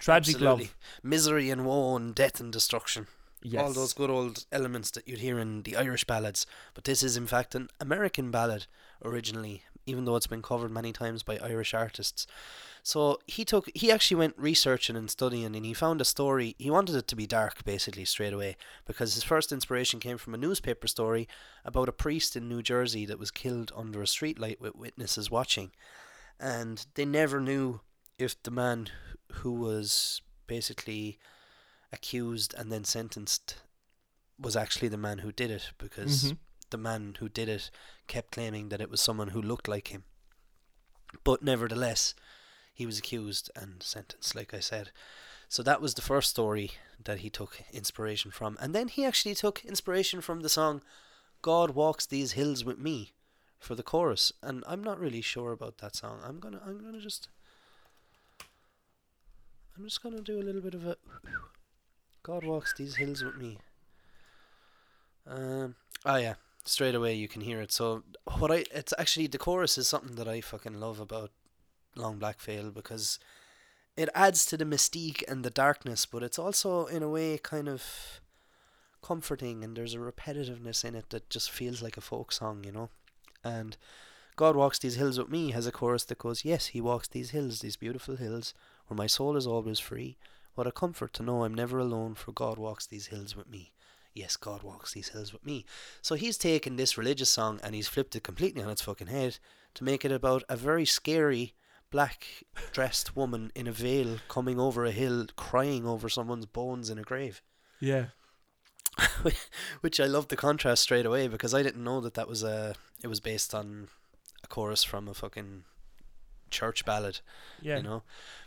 tragic absolutely. love. Misery and woe and death and destruction. Yes, all those good old elements that you'd hear in the Irish ballads. But this is, in fact, an American ballad originally, even though it's been covered many times by Irish artists. So he took, he actually went researching and studying, and he found a story. He wanted it to be dark, basically, straight away, because his first inspiration came from a newspaper story about a priest in New Jersey that was killed under a streetlight with witnesses watching, and they never knew if the man who was basically accused and then sentenced was actually the man who did it because Mhm. the man who did it kept claiming that it was someone who looked like him. But nevertheless, he was accused and sentenced, like I said. So that was the first story that he took inspiration from. And then he actually took inspiration from the song God Walks These Hills with Me for the chorus. And I'm not really sure about that song. I'm gonna I'm gonna just I'm just gonna do a little bit of a God walks these hills with me. Um. Oh yeah. Straight away you can hear it. So what I it's actually the chorus is something that I fucking love about Long Black Veil because it adds to the mystique and the darkness, but it's also in a way kind of comforting and there's a repetitiveness in it that just feels like a folk song, you know. And God walks these hills with me has a chorus that goes, Yes, he walks these hills, these beautiful hills, where my soul is always free. What a comfort to know I'm never alone, for God walks these hills with me. Yes, God walks these hills with me. So he's taken this religious song and he's flipped it completely on its fucking head to make it about a very scary black dressed woman in a veil coming over a hill crying over someone's bones in a grave. yeah. which I love the contrast straight away because I didn't know that that was a it was based on a chorus from a fucking church ballad, Yeah. you know.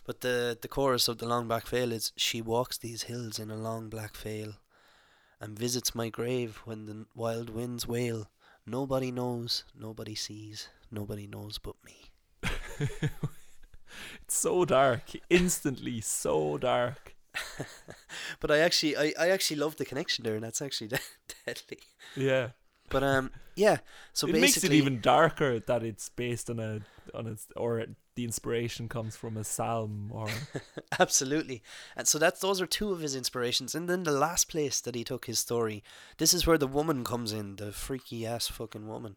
But the the chorus of the long black veil is she walks these hills in a long black veil and visits my grave when the wild winds wail. Nobody knows, nobody sees, nobody knows but me. It's so dark. Instantly so dark. But I actually I, I actually love the connection there and that's actually de- deadly. Yeah. But um yeah, so it basically makes it even darker that it's based on a on a or the inspiration comes from a psalm or Absolutely. And so that's those are two of his inspirations. And then the last place that he took his story, this is where the woman comes in, the freaky ass fucking woman.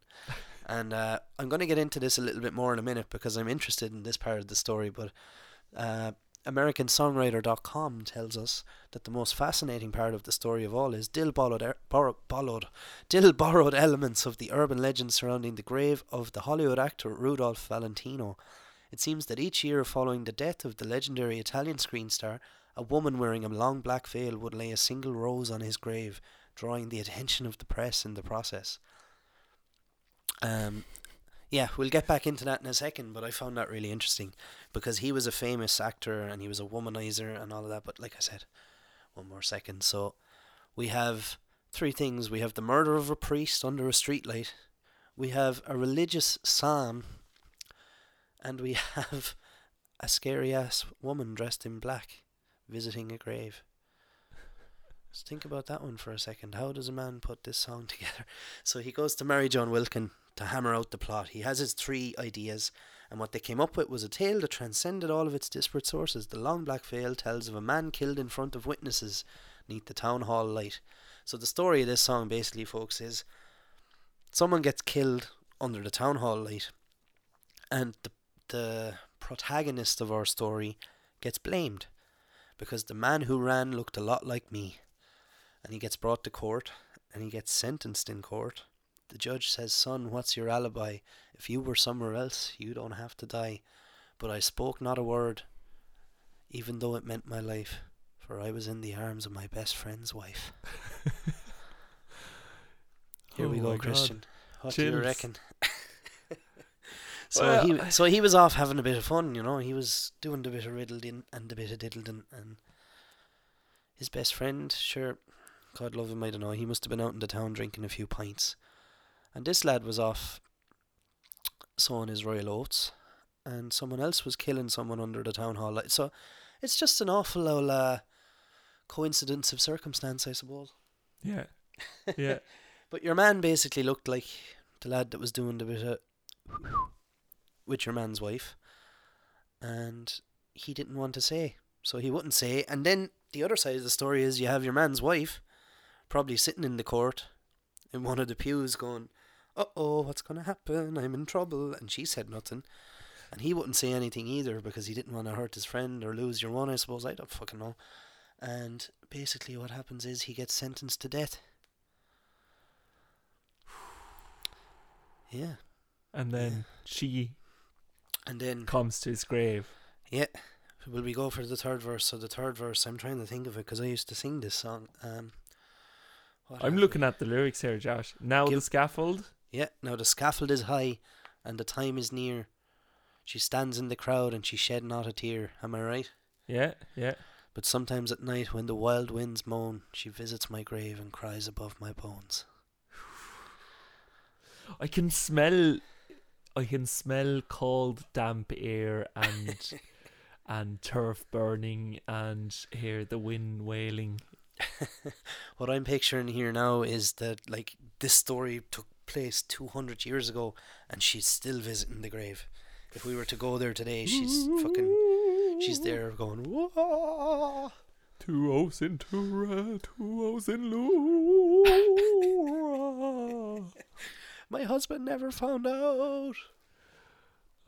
And uh, I'm going to get into this a little bit more in a minute because I'm interested in this part of the story. But uh, AmericanSongwriter.com tells us that the most fascinating part of the story of all is Dill borrowed, er- borrow, borrowed, Dill borrowed elements of the urban legend surrounding the grave of the Hollywood actor Rudolph Valentino. It seems that each year following the death of the legendary Italian screen star, a woman wearing a long black veil would lay a single rose on his grave, drawing the attention of the press in the process. Um, yeah, we'll get back into that in a second, but I found that really interesting because he was a famous actor and he was a womanizer and all of that. But like I said, one more second. So we have three things we have the murder of a priest under a streetlight, we have a religious psalm, and we have a scary ass woman dressed in black visiting a grave. Just think about that one for a second. How does a man put this song together? So he goes to Marijohn Wilkin to hammer out the plot. He has his three ideas, and what they came up with was a tale that transcended all of its disparate sources. The Long Black Veil tells of a man killed in front of witnesses neath the town hall light. So the story of this song, basically, folks, is someone gets killed under the town hall light, and the the protagonist of our story gets blamed because the man who ran looked a lot like me, and he gets brought to court and he gets sentenced in court. The judge says, Son, what's your alibi? If you were somewhere else, you don't have to die. But I spoke not a word, even though it meant my life, for I was in the arms of my best friend's wife. Here we Oh go, my God. Christian. What do you reckon? so Well, he so he was off having a bit of fun, you know. He was doing the bit of Riddledin and the bit of Diddledin, and his best friend, sure, God love him, I don't know. He must have been out in the town drinking a few pints, and this lad was off sowing his royal oats, and someone else was killing someone under the town hall light. So it's just an awful old uh, coincidence of circumstance, I suppose. yeah. Yeah. But your man basically looked like the lad that was doing the bit of with your man's wife, and he didn't want to say, so he wouldn't say. And then the other side of the story is you have your man's wife, probably sitting in the court, in one of the pews, going, "Uh oh, what's gonna happen? I'm in trouble," and she said nothing. And he wouldn't say anything either because he didn't want to hurt his friend or lose your one, I suppose. I don't fucking know. And basically, what happens is he gets sentenced to death. Yeah. And then she And then, comes to his grave. yeah, will we go for the third verse? So the third verse, I'm trying to think of it because I used to sing this song. Um, I'm looking we? at the lyrics here, Josh. Now the scaffold. Yeah, now the scaffold is high, and the time is near. She stands in the crowd and she shed not a tear. Am I right? Yeah, yeah. But sometimes at night, when the wild winds moan, she visits my grave and cries above my bones. I can smell I can smell cold damp air and and turf burning and hear the wind wailing. what I'm picturing here now is that like this story took place 200 years ago and she's still visiting the grave. If we were to go there today, she's fucking she's there going Whoa! Two O's in Tura, two O's in Lura. My husband never found out.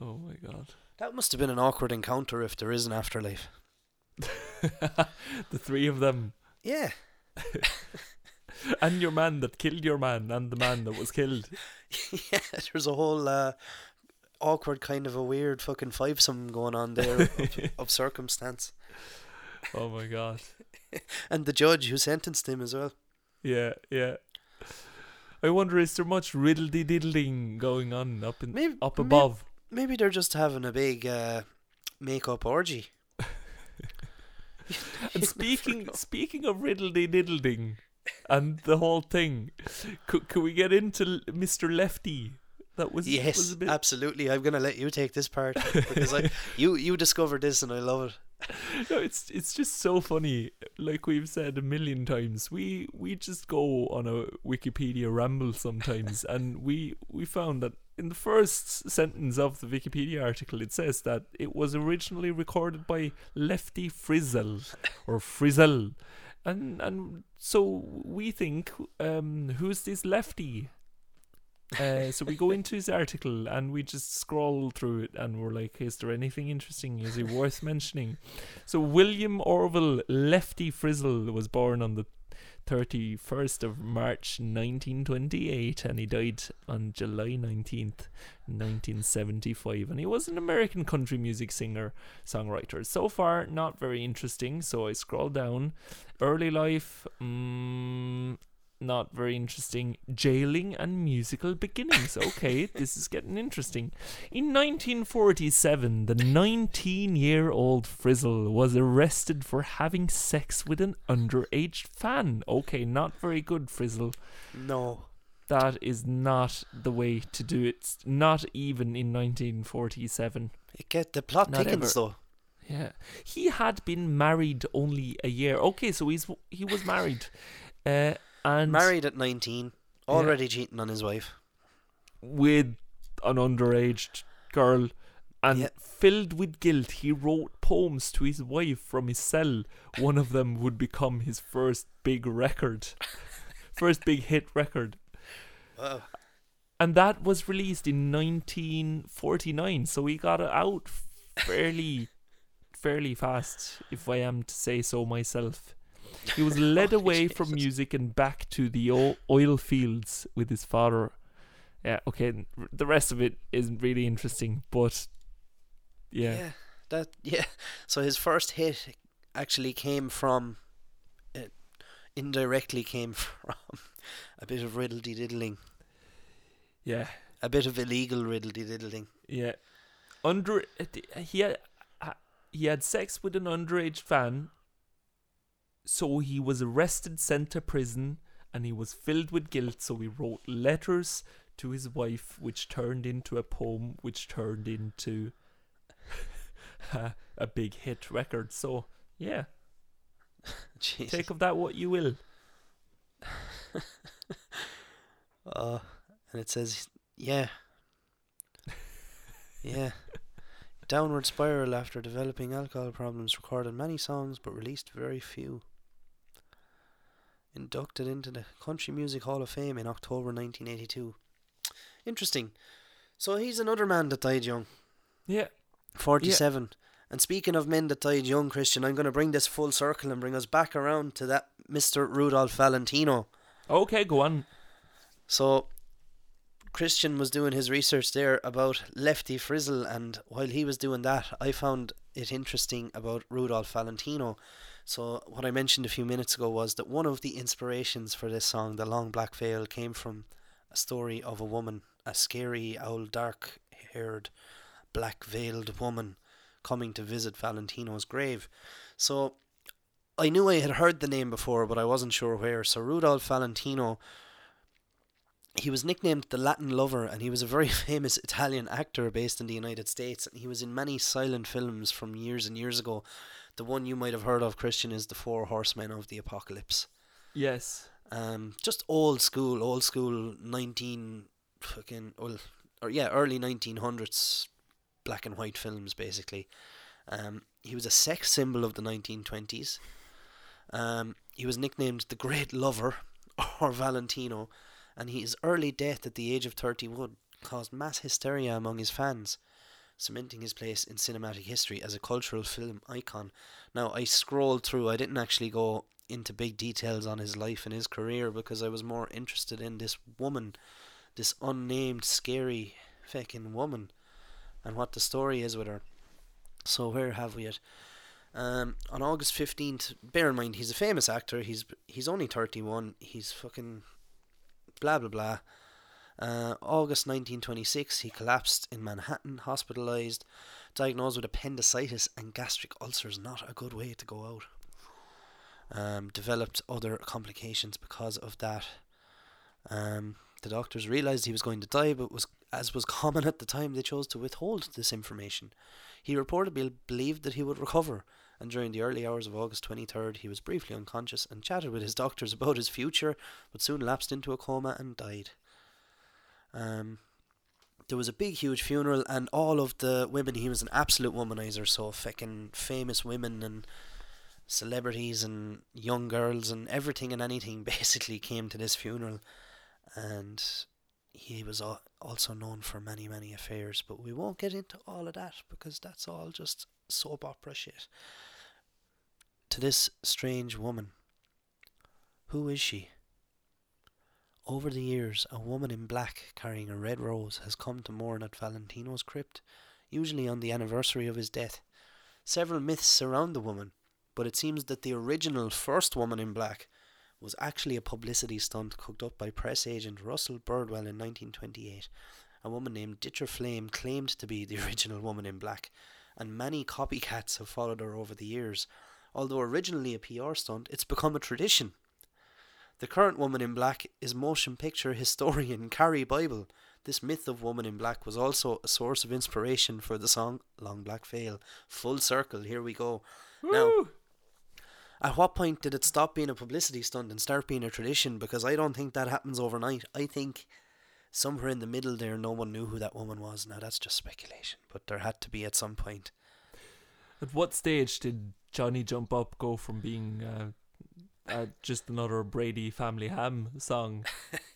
oh my god. That must have been an awkward encounter if there is an afterlife. the three of them. Yeah. And your man that killed your man and the man that was killed. yeah, there's a whole uh, awkward kind of a weird fucking five fivesome going on there of, of circumstance. Oh my god. And the judge who sentenced him as well. Yeah, yeah. I wonder is there much riddledy diddling going on up in Maybe- up maybe- above? Maybe they're just having a big uh, makeup orgy. And speaking speaking of riddledy diddling and the whole thing, could, could we get into Mr. Lefty? That was was Yes, a bit absolutely. I'm gonna let you take this part because I you you discovered this and I love it. no, it's it's just so funny. Like we've said a million times, we we just go on a Wikipedia ramble sometimes, and we we found that in the first sentence of the Wikipedia article, it says that it was originally recorded by Lefty Frizzell or Frizzell, and and so we think, um, who's this Lefty? Uh, so we go into his article and we just scroll through it and we're like, is there anything interesting? Is it worth mentioning? So William Orville Lefty Frizzell was born on the 31st of March 1928 and he died on July 19th 1975 and he was an American country music singer songwriter so far not very interesting so I scroll down early life mm, not very interesting. Jailing and musical beginnings. Okay, this is getting interesting. In 1947, the 19 year old Frizzell was arrested for having sex with an underage fan. Okay, not very good, Frizzell. No. That is not the way to do it. Not even in 1947. It get the plot Not thickens ever. though. Yeah, he had been married only a year. Okay, so he's he was married, uh, and Married at 19, already cheating on his wife. with an underage girl and Yeah. filled with guilt he wrote poems to his wife from his cell one of them would become his first big record first big hit record Wow. and that was released in 1949 so he got it out fairly fairly fast if i am to say so myself he was led Oh, away from music and back to the oil fields with his father yeah okay the rest of it isn't really interesting but yeah, That yeah. So his first hit actually came from uh, indirectly came from a bit of riddledy diddling. yeah A bit of illegal riddledy diddling. yeah under he had uh, he had sex with an underage fan so he was arrested sent to prison and he was filled with guilt so he wrote letters to his wife which turned into a poem which turned into a, a big hit record so yeah Jesus. take of that what you will Uh, and it says, yeah. Yeah. Downward spiral after developing alcohol problems, recorded many songs but released very few. Inducted into the Country Music Hall of Fame in October 1982. Interesting. So he's another man that died young, yeah 47. And speaking of men that died young, Christian, I'm going to bring this full circle and bring us back around to that Mr. Rudolph Valentino. okay go on So Christian was doing his research there about Lefty Frizzell, and while he was doing that, I found it interesting about Rudolph Valentino. So what I mentioned a few minutes ago was that one of the inspirations for this song, "The Long Black Veil," came from a story of a woman, a scary, old, dark-haired, black-veiled woman coming to visit Valentino's grave. So I knew I had heard the name before, but I wasn't sure where. So Rudolph Valentino he was nicknamed the Latin Lover, and he was a very famous Italian actor based in the United States. And he was in many silent films from years and years ago. The one you might have heard of, Christian, is the Four Horsemen of the Apocalypse. yes Um, just old school, old school, nineteen fucking well, or yeah, early nineteen hundreds, black and white films basically. Um, he was a sex symbol of the nineteen twenties. Um, he was nicknamed the Great Lover or Valentino, and his early death at the age of thirty one caused mass hysteria among his fans, cementing his place in cinematic history as a cultural film icon. Now I scrolled through. I didn't actually go into big details on his life and his career because I was more interested in this woman, this unnamed, scary, fucking woman, and what the story is with her. So where have we it? Um, on August fifteenth, bear in mind he's a famous actor. He's he's only thirty one. He's fucking blah blah blah. Uh, August 1926, he collapsed in Manhattan, hospitalized, diagnosed with appendicitis and gastric ulcers. Not a good way to go out. Um, developed other complications because of that. Um, the doctors realized he was going to die, but was as was common at the time, they chose to withhold this information. He reportedly believed that he would recover, and during the early hours of August 23rd, he was briefly unconscious and chatted with his doctors about his future, but soon lapsed into a coma and died. Um, there was a big, huge funeral, and all of the women, he was an absolute womanizer, so fucking famous women and celebrities and young girls and everything and anything basically came to this funeral. And he was also known for many, many affairs, but we won't get into all of that because that's all just soap opera shit. To this strange woman, who is she? Over the years, a woman in black carrying a red rose has come to mourn at Valentino's crypt, usually on the anniversary of his death. Several myths surround the woman, but it seems that the original first woman in black was actually a publicity stunt cooked up by press agent Russell Birdwell in 1928. A woman named Ditra Flame claimed to be the original woman in black, and many copycats have followed her over the years. Although originally a PR stunt, it's become a tradition. The current woman in black is motion picture historian Karie Bible. This myth of woman in black was also a source of inspiration for the song Long Black Veil. Full circle, here we go. Now, at what point did it stop being a publicity stunt and start being a tradition? Because I don't think that happens overnight. I think somewhere in the middle there, no one knew who that woman was. Now, that's just speculation, but there had to be at some point. At what stage did Johnny Jump Up go from being uh, uh, just another Brady Family Ham song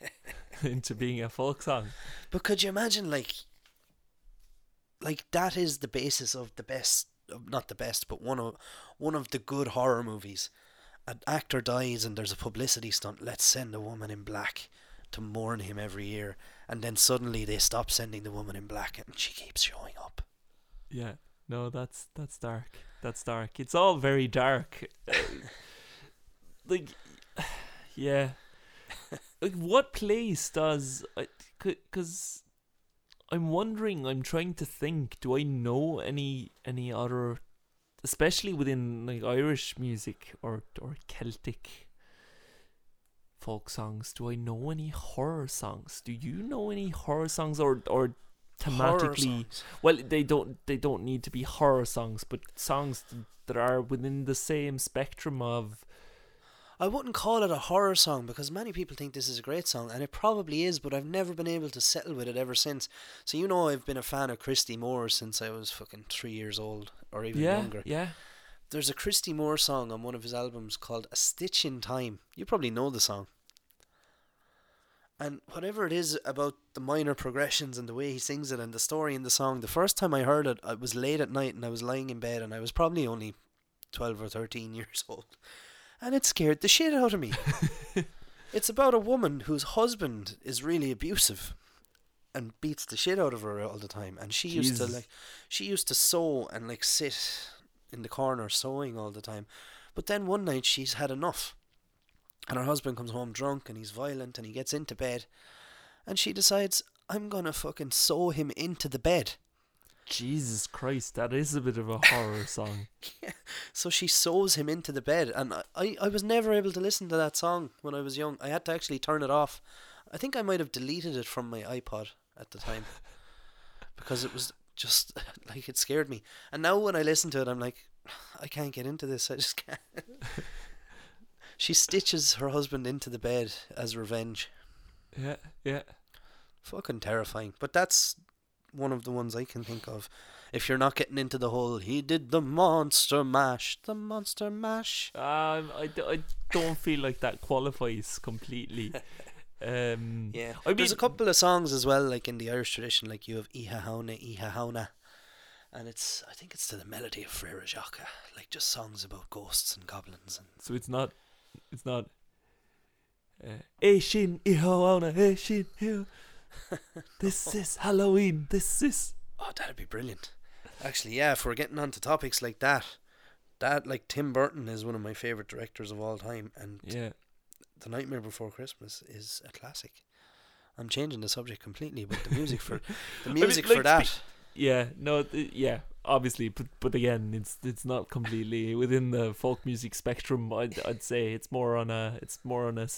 into being a folk song? But could you imagine, like, like that is the basis of the best, not the best, but one of one of the good horror movies. An actor dies and there's a publicity stunt. Let's send a woman in black to mourn him every year, and then suddenly they stop sending the woman in black, and she keeps showing up. Yeah. No, that's that's dark. That's dark. It's all very dark. Like, yeah. Like, what place does? Because I'm wondering. I'm trying to think. Do I know any any other, especially within like Irish music or or Celtic folk songs? Do I know any horror songs? Do you know any horror songs or or thematically? Well, they don't they don't need to be horror songs, but songs th- that are within the same spectrum of I wouldn't call it a horror song because many people think this is a great song, and it probably is, but I've never been able to settle with it ever since. So you know, I've been a fan of Christy Moore since I was fucking three years old, or even yeah younger. yeah. There's a Christy Moore song on one of his albums called "A Stitch in Time." You probably know the song. And whatever it is about the minor progressions and the way he sings it and the story in the song, the first time I heard it, I was late at night and I was lying in bed and I was probably only 12 or 13 years old. And it scared the shit out of me. it's about a woman whose husband is really abusive and beats the shit out of her all the time. And she used to like, she used to sew and like sit in the corner sewing all the time. But then one night she's had enough. And her husband comes home drunk and he's violent and he gets into bed. And she decides, I'm gonna fucking sew him into the bed. Jesus Christ, that is a bit of a horror song. yeah. So she sews him into the bed. And I- I, I was never able to listen to that song when I was young. I had to actually turn it off. I think I might have deleted it from my iPod at the time. because it was just like it scared me. And now when I listen to it, I'm like, I can't get into this. I just can't. she stitches her husband into the bed as revenge. Yeah, yeah. Fucking terrifying. But that's one of the ones I can think of. If you're not getting into the whole, he did the monster mash, the monster mash. Um, I, d- I don't feel like that qualifies completely. Um, Yeah, I there's a couple of songs as well, like in the Irish tradition, like you have Oíche Shamhna, Oíche Shamhna, and it's I think it's to the melody of Frere Jacques, like just songs about ghosts and goblins and So it's not, it's not. Uh, ihoana, Ashin iho. This is Halloween. This is. oh, that'd be brilliant. Actually, yeah, if we're getting onto topics like that, that like Tim Burton is one of my favorite directors of all time, and Yeah. The Nightmare Before Christmas is a classic. I'm changing the subject completely, but the music for the mean, music like, for that. Yeah, no, th- yeah, obviously, but but again, it's it's not completely within the folk music spectrum. I'd I'd say it's more on a it's more on a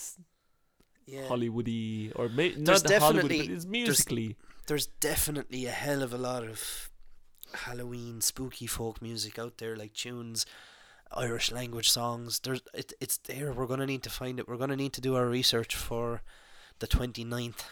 yeah. Hollywoody or There's not the Hollywood, it's there's- musically. There's definitely a hell of a lot of Halloween spooky folk music out there, like tunes, Irish language songs. There's it, it's there. We're gonna need to find it. We're gonna need to do our research for the 29th.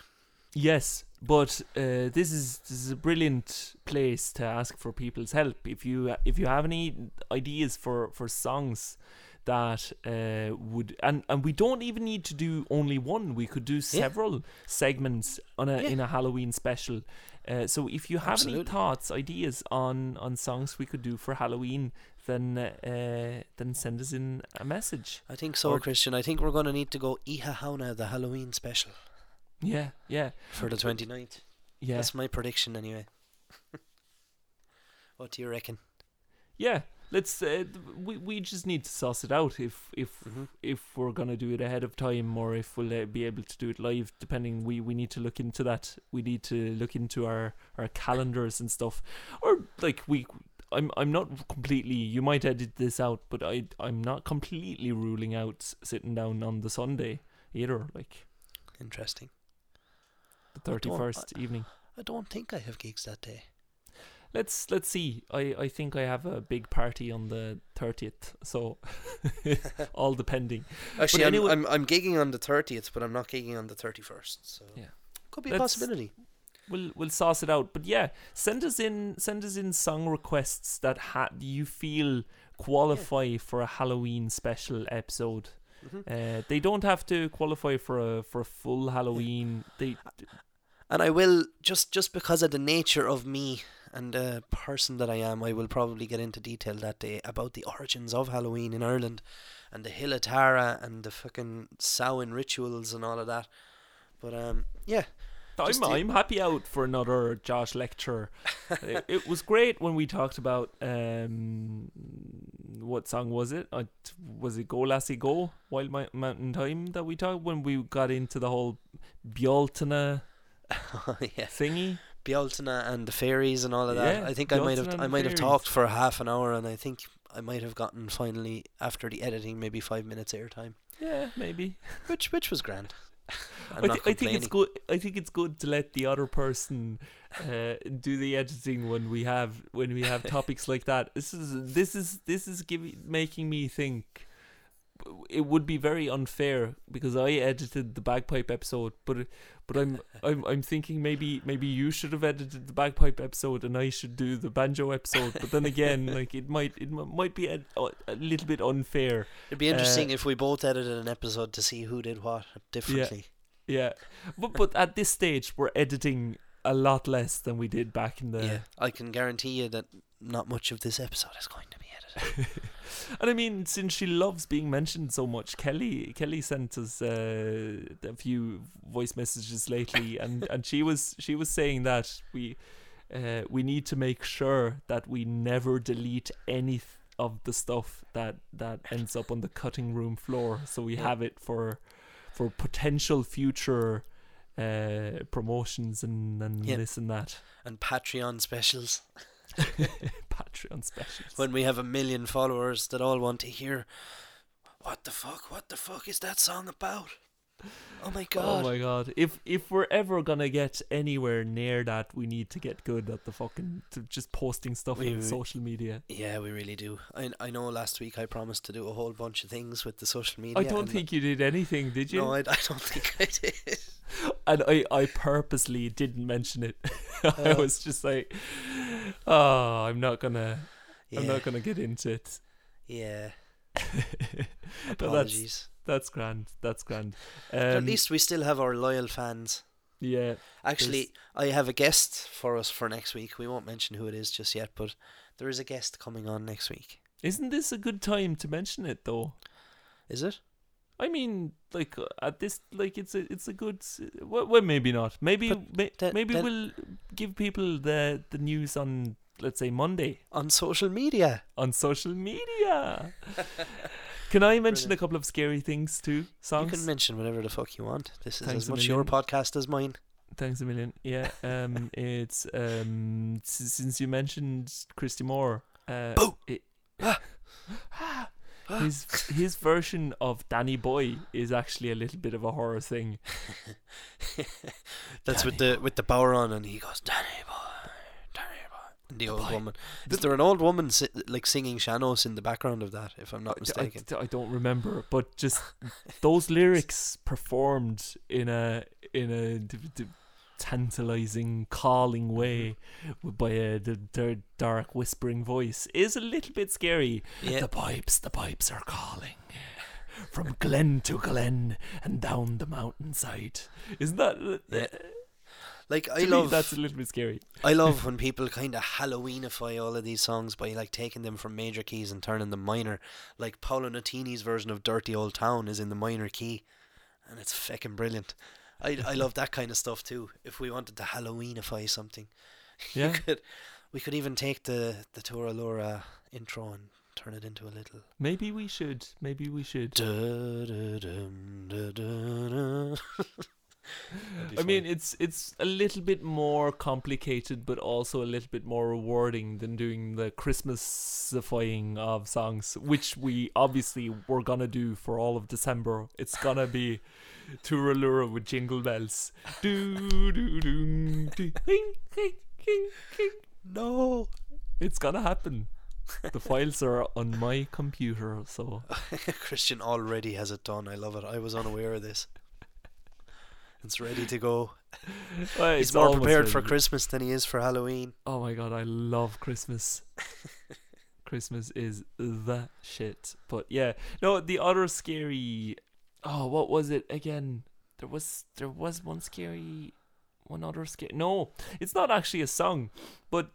Yes, but uh, this is this is a brilliant place to ask for people's help. If you if you have any ideas for for songs that uh, would and and we don't even need to do only one. We could do several segments on a Yeah. in a Halloween special. Uh, so if you have any thoughts, ideas on on songs we could do for Halloween, then uh, then send us in a message. I think so, Or- Christian. I think we're gonna need to go Oíche Shamhna, the Halloween special, Yeah, yeah, for the 29th. yeah. That's my prediction, anyway. what do you reckon? Yeah, let's. Uh, we we just need to suss it out if if Mhm. if we're gonna do it ahead of time or if we'll uh, be able to do it live. Depending, we we need to look into that. We need to look into our our calendars and stuff, or like we. I'm I'm not completely. You might edit this out, but I I'm not completely ruling out sitting down on the Sunday either. Like Interesting. the thirty first evening. I don't think I have gigs that day. Let's let's see. I, I think I have a big party on the thirtieth, so all depending. Actually, I'm, anyway- I'm I'm gigging on the 30th, but I'm not gigging on the 31st. So Yeah. could be a Let's- possibility. we'll we'll sauce it out. But yeah, send us in send us in song requests that ha- you feel qualify for a Halloween special episode. Mhm. Uh, they don't have to qualify for a for a full Halloween. They And I will just just because of the nature of me and the person that I am, I will probably get into detail that day about the origins of Halloween in Ireland and the Hill of Tara and the fucking Samhain rituals and all of that. But um, yeah, I'm I'm happy out for another Josh lecture. it, it was great when we talked about um what song was it? Uh, was it Go Lassie Go Wild Mi- Mountain Time that we talked when we got into the whole Bealtaine yeah, thingy. Bealtaine and the fairies and all of that. Yeah, I think I might have I might have talked for half an hour, and I think I might have gotten finally after the editing maybe five minutes airtime, Yeah, maybe. which which was grand. I, thi- I think it's good. I think it's good to let the other person uh, do the editing when we have when we have topics like that. This is this is this is giving making me think. It would be very unfair because I edited the bagpipe episode, but but I'm I'm I'm thinking maybe maybe you should have edited the bagpipe episode and I should do the banjo episode. But then again, like it might it might be a, a little bit unfair. It'd be interesting uh, if we both edited an episode to see who did what differently. Yeah, but but at this stage we're editing a lot less than we did back in the. Yeah, I can guarantee you that not much of this episode is going to be edited. And I mean, since she loves being mentioned so much, Kelly Kelly sent us uh, a few voice messages lately, and, and she was she was saying that we uh, we need to make sure that we never delete any of the stuff that that ends up on the cutting room floor, so we Yeah. have it for for potential future uh, promotions and, and Yeah. this and that. and Patreon specials Patreon specials. when we have a million followers that all want to hear. What the fuck? What the fuck is that song about? Oh my oh god! Oh my god! If if we're ever gonna get anywhere near that, we need to get good at the fucking to just posting stuff We- on we- social media. Yeah, we really do. I I know last week I promised to do a whole bunch of things with the social media. I don't think you did anything, did you? No, I, I don't think I did. and I I purposely didn't mention it. I Oh. was just like, oh, I'm not gonna, I'm not gonna get into it. Yeah. No, that's Apologies. that's grand. That's grand. But at Um, least we still have our loyal fans. yeah. Actually, I have a guest for us for next week. We won't mention who it is just yet, but there is a guest coming on next week. Isn't this a good time to mention it though? Is it? I mean, like uh, at this, like it's a it's a good. Well, well maybe not. Maybe may, the- maybe the- we'll give people the the news on let's say Monday On social media. on social media. Can I mention a couple of scary things too? Songs. You can mention whatever the fuck you want. This is Thanks as much your podcast as mine. Thanks a million. Yeah. Um. it's um. s- since you mentioned Christy Moore. Uh. Boo! it- his his version of Danny Boy is actually a little bit of a horror thing. That's with the with the power on, and he goes, "Danny boy, Danny boy," and the old woman. Is there an old woman si- like singing sean-nós in the background of that? If I'm not I- mistaken. I, I don't remember, but just those lyrics performed in a in a d- d- tantalizing, calling mm-hmm. way by a d- d- dark, whispering voice is a little bit scary. The pipes, the pipes are calling. From glen to glen and down the mountainside. Isn't that? Uh, yeah. Uh, like to I love that's a little bit scary. I love when people kind of Halloweenify all of these songs by like taking them from major keys and turning them minor. Like Paolo Nutini's version of "Dirty Old Town" is in the minor key, and it's fucking brilliant. I I love that kind of stuff too. If we wanted to Halloweenify something, Yeah. could, we could even take the the Toora Loora intro and turn it into a little. Maybe we should. Maybe we should. I mean, it's it's a little bit more complicated, but also a little bit more rewarding than doing the Christmasifying of songs, which we obviously were gonna do for all of December. It's gonna be Tooraloora with Jingle Bells. Do do do do. Hing, hing, hing, hing. no. It's gonna happen. The files are on my computer, so Christian already has it done. I love it. I was unaware of this. It's ready to go. uh, He's more prepared ready. for Christmas than he is for Halloween. Oh my god, I love Christmas. Christmas is the shit. But yeah, no, the other scary. Oh, what was it again? There was there was one scary, one other scary. No, it's not actually a song, but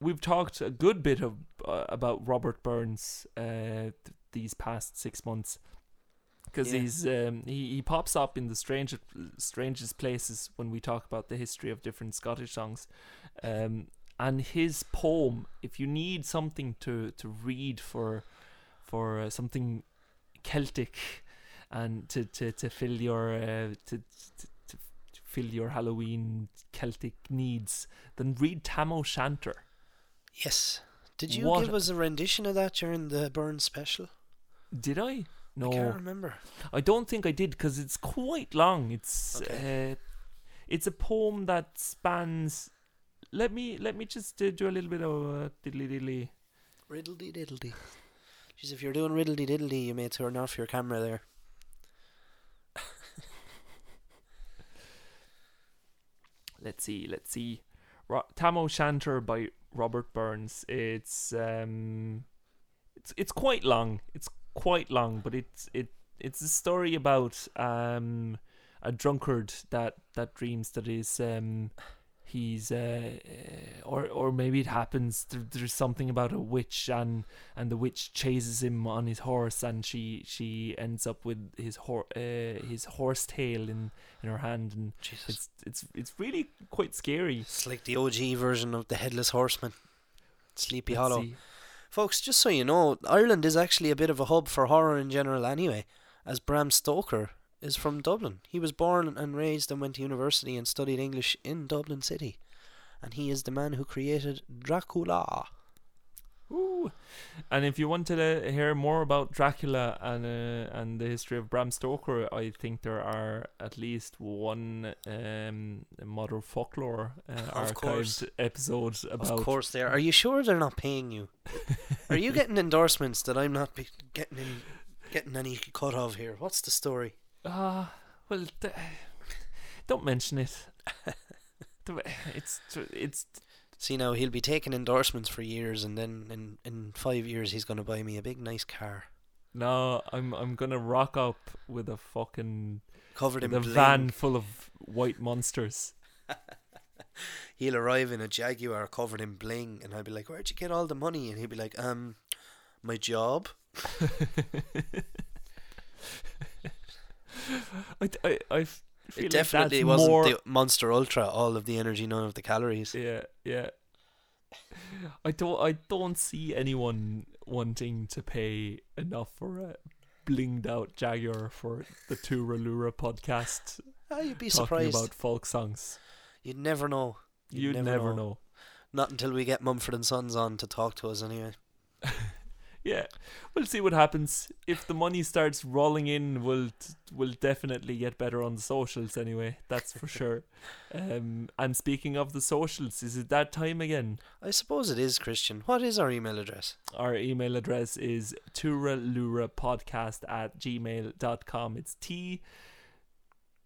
we've talked a good bit of uh, about Robert Burns uh, th- these past six months because Yeah. he's um, he, he pops up in the strangest strangest places when we talk about the history of different Scottish songs. Um, and his poem, if you need something to, to read for for uh, something Celtic and to, to, to fill your uh, to, to, to fill your Halloween Celtic needs, then read Tam O'Shanter. Yes. Did you What- give us a rendition of that during the Burns special? Did I? No, I can't remember. I don't think I did because it's quite long. It's uh, it's a poem that spans. Let me let me just uh, do a little bit of uh, diddly diddly. Riddledy diddledy. Jeez, if you're doing riddledy diddledy, you may turn off your camera there. Let's see, let's see. Ro- Tam O'Shanter by Robert Burns. It's um, it's it's quite long. It's quite long, but it's it it's a story about um a drunkard that that dreams that is um he's uh, uh or or maybe it happens there, there's something about a witch and and the witch chases him on his horse and she she ends up with his hor- uh, his horse tail in in her hand and Jesus. it's it's it's really quite scary It's like the OG version of the Headless Horseman. Sleepy Let's Hollow. see. Folks, just so you know, Ireland is actually a bit of a hub for horror in general anyway, as Bram Stoker is from Dublin. He was born and raised and went to university and studied English in Dublin City. And he is the man who created Dracula. Ooh. And if you want to uh, hear more about Dracula and uh, and the history of Bram Stoker, I think there are at least one um, modern folklore uh, Of archived episode about. Of course there. are. You sure they're not paying you? are you getting endorsements that I'm not be- getting any, getting any cut of here? What's the story? Ah, well, th- don't mention it. It's it's See now he'll be taking endorsements for years, and then in in five years he's gonna buy me a big nice car no. I'm I'm gonna rock up with a fucking covered in a van full of white monsters. He'll arrive in a Jaguar covered in bling, and I'll be like, "Where'd you get all the money?" And he'll be like, "Um, my job." I I I f- feel It definitely wasn't more, the Monster Ultra, all of the energy, none of the calories. Yeah, yeah. I don't I don't see anyone wanting to pay enough for a blinged out Jaguar for the Toora Loora podcast Ah, you'd be talking surprised. about folk songs. You'd never know. You'd, never, know. Not until we get Mumford and Sons on to talk to us anyway. Yeah, we'll see what happens. If the money starts rolling in, we'll we'll definitely get better on the socials anyway. That's for sure. Um, and speaking of the socials, is it that time again? I suppose it is, Christian. What is our email address? Our email address is tooraloorapodcast at gmail.com. It's T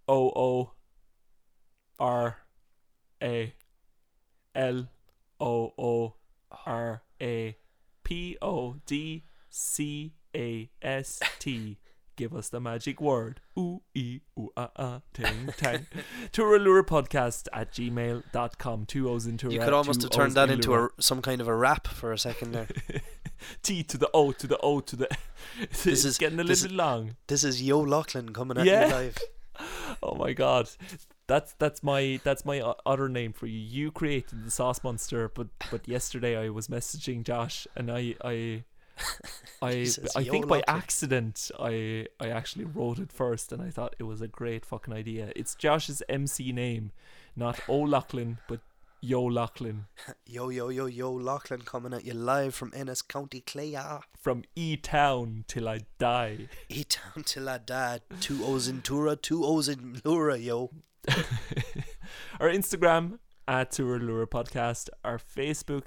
O O R A L O O R A P O D C A S T. Give us the magic word. Ooh, ee, ooh, ah, ah, ting, tang. Tooraloorapodcast at gmail.com. Two O's in Toora. You could almost have turned that into a, some kind of a rap for a second there. T to the O to the O to the. This it's is- getting a little bit long. this is Yo Lachlan coming at Yeah. you live. Oh my god, that's that's my that's my other name for you. You created the sauce monster, but but yesterday I was messaging Josh and I I. I Jesus, I think by accident I I actually wrote it first and I thought it was a great fucking idea. It's Josh's MC name, not O'Loughlin, but Yo Lachlan Yo, yo, yo, yo, Lachlan coming at you live from Ennis County Clare. from E Town till I die. E town till I die. Two O's in Toora, two O's in Loora, yo. our Instagram at Tooraloora Podcast, our Facebook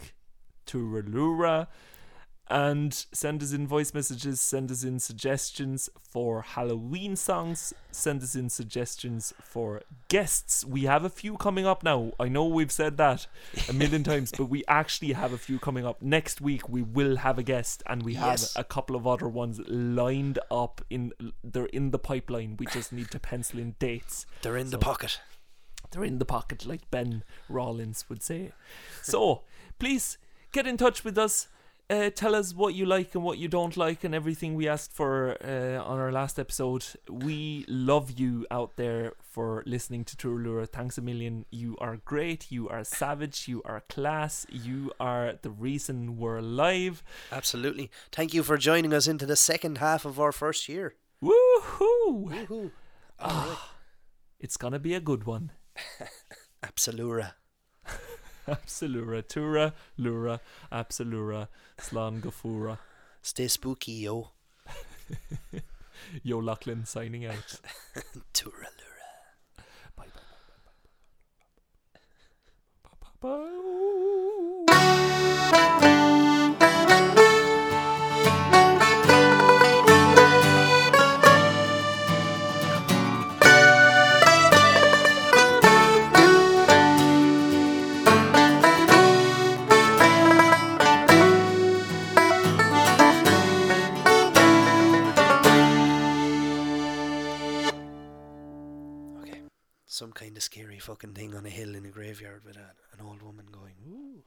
Tooraloora, and send us in voice messages, send us in suggestions for Halloween songs, send us in suggestions for guests. We have a few coming up now. I know we've said that a million times, but we actually have a few coming up. Next week we will have a guest and we have Yes. a couple of other ones lined up in they're in the pipeline. We just need to pencil in dates They're in the pocket. they're in the pocket, like Ben Rollins would say. So, please get in touch with us. Uh, tell us what you like and what you don't like, and everything we asked for uh, on our last episode. We love you out there for listening to Tooraloora. Thanks a million. You are great. You are savage. You are class. You are the reason we're alive. Absolutely. Thank you for joining us into the second half of our first year. Woohoo! Woohoo. It's gonna be a good one. Absolura. Absolura, Tura, Lura, Absolura, Slán Gafura. Stay spooky, yo. Yo Lachlan signing out. Tura Lura. Bye bye bye bye bye bye bye. bye. Okay. Some kind of scary fucking thing on a hill in a graveyard with a, an old woman going, ooh.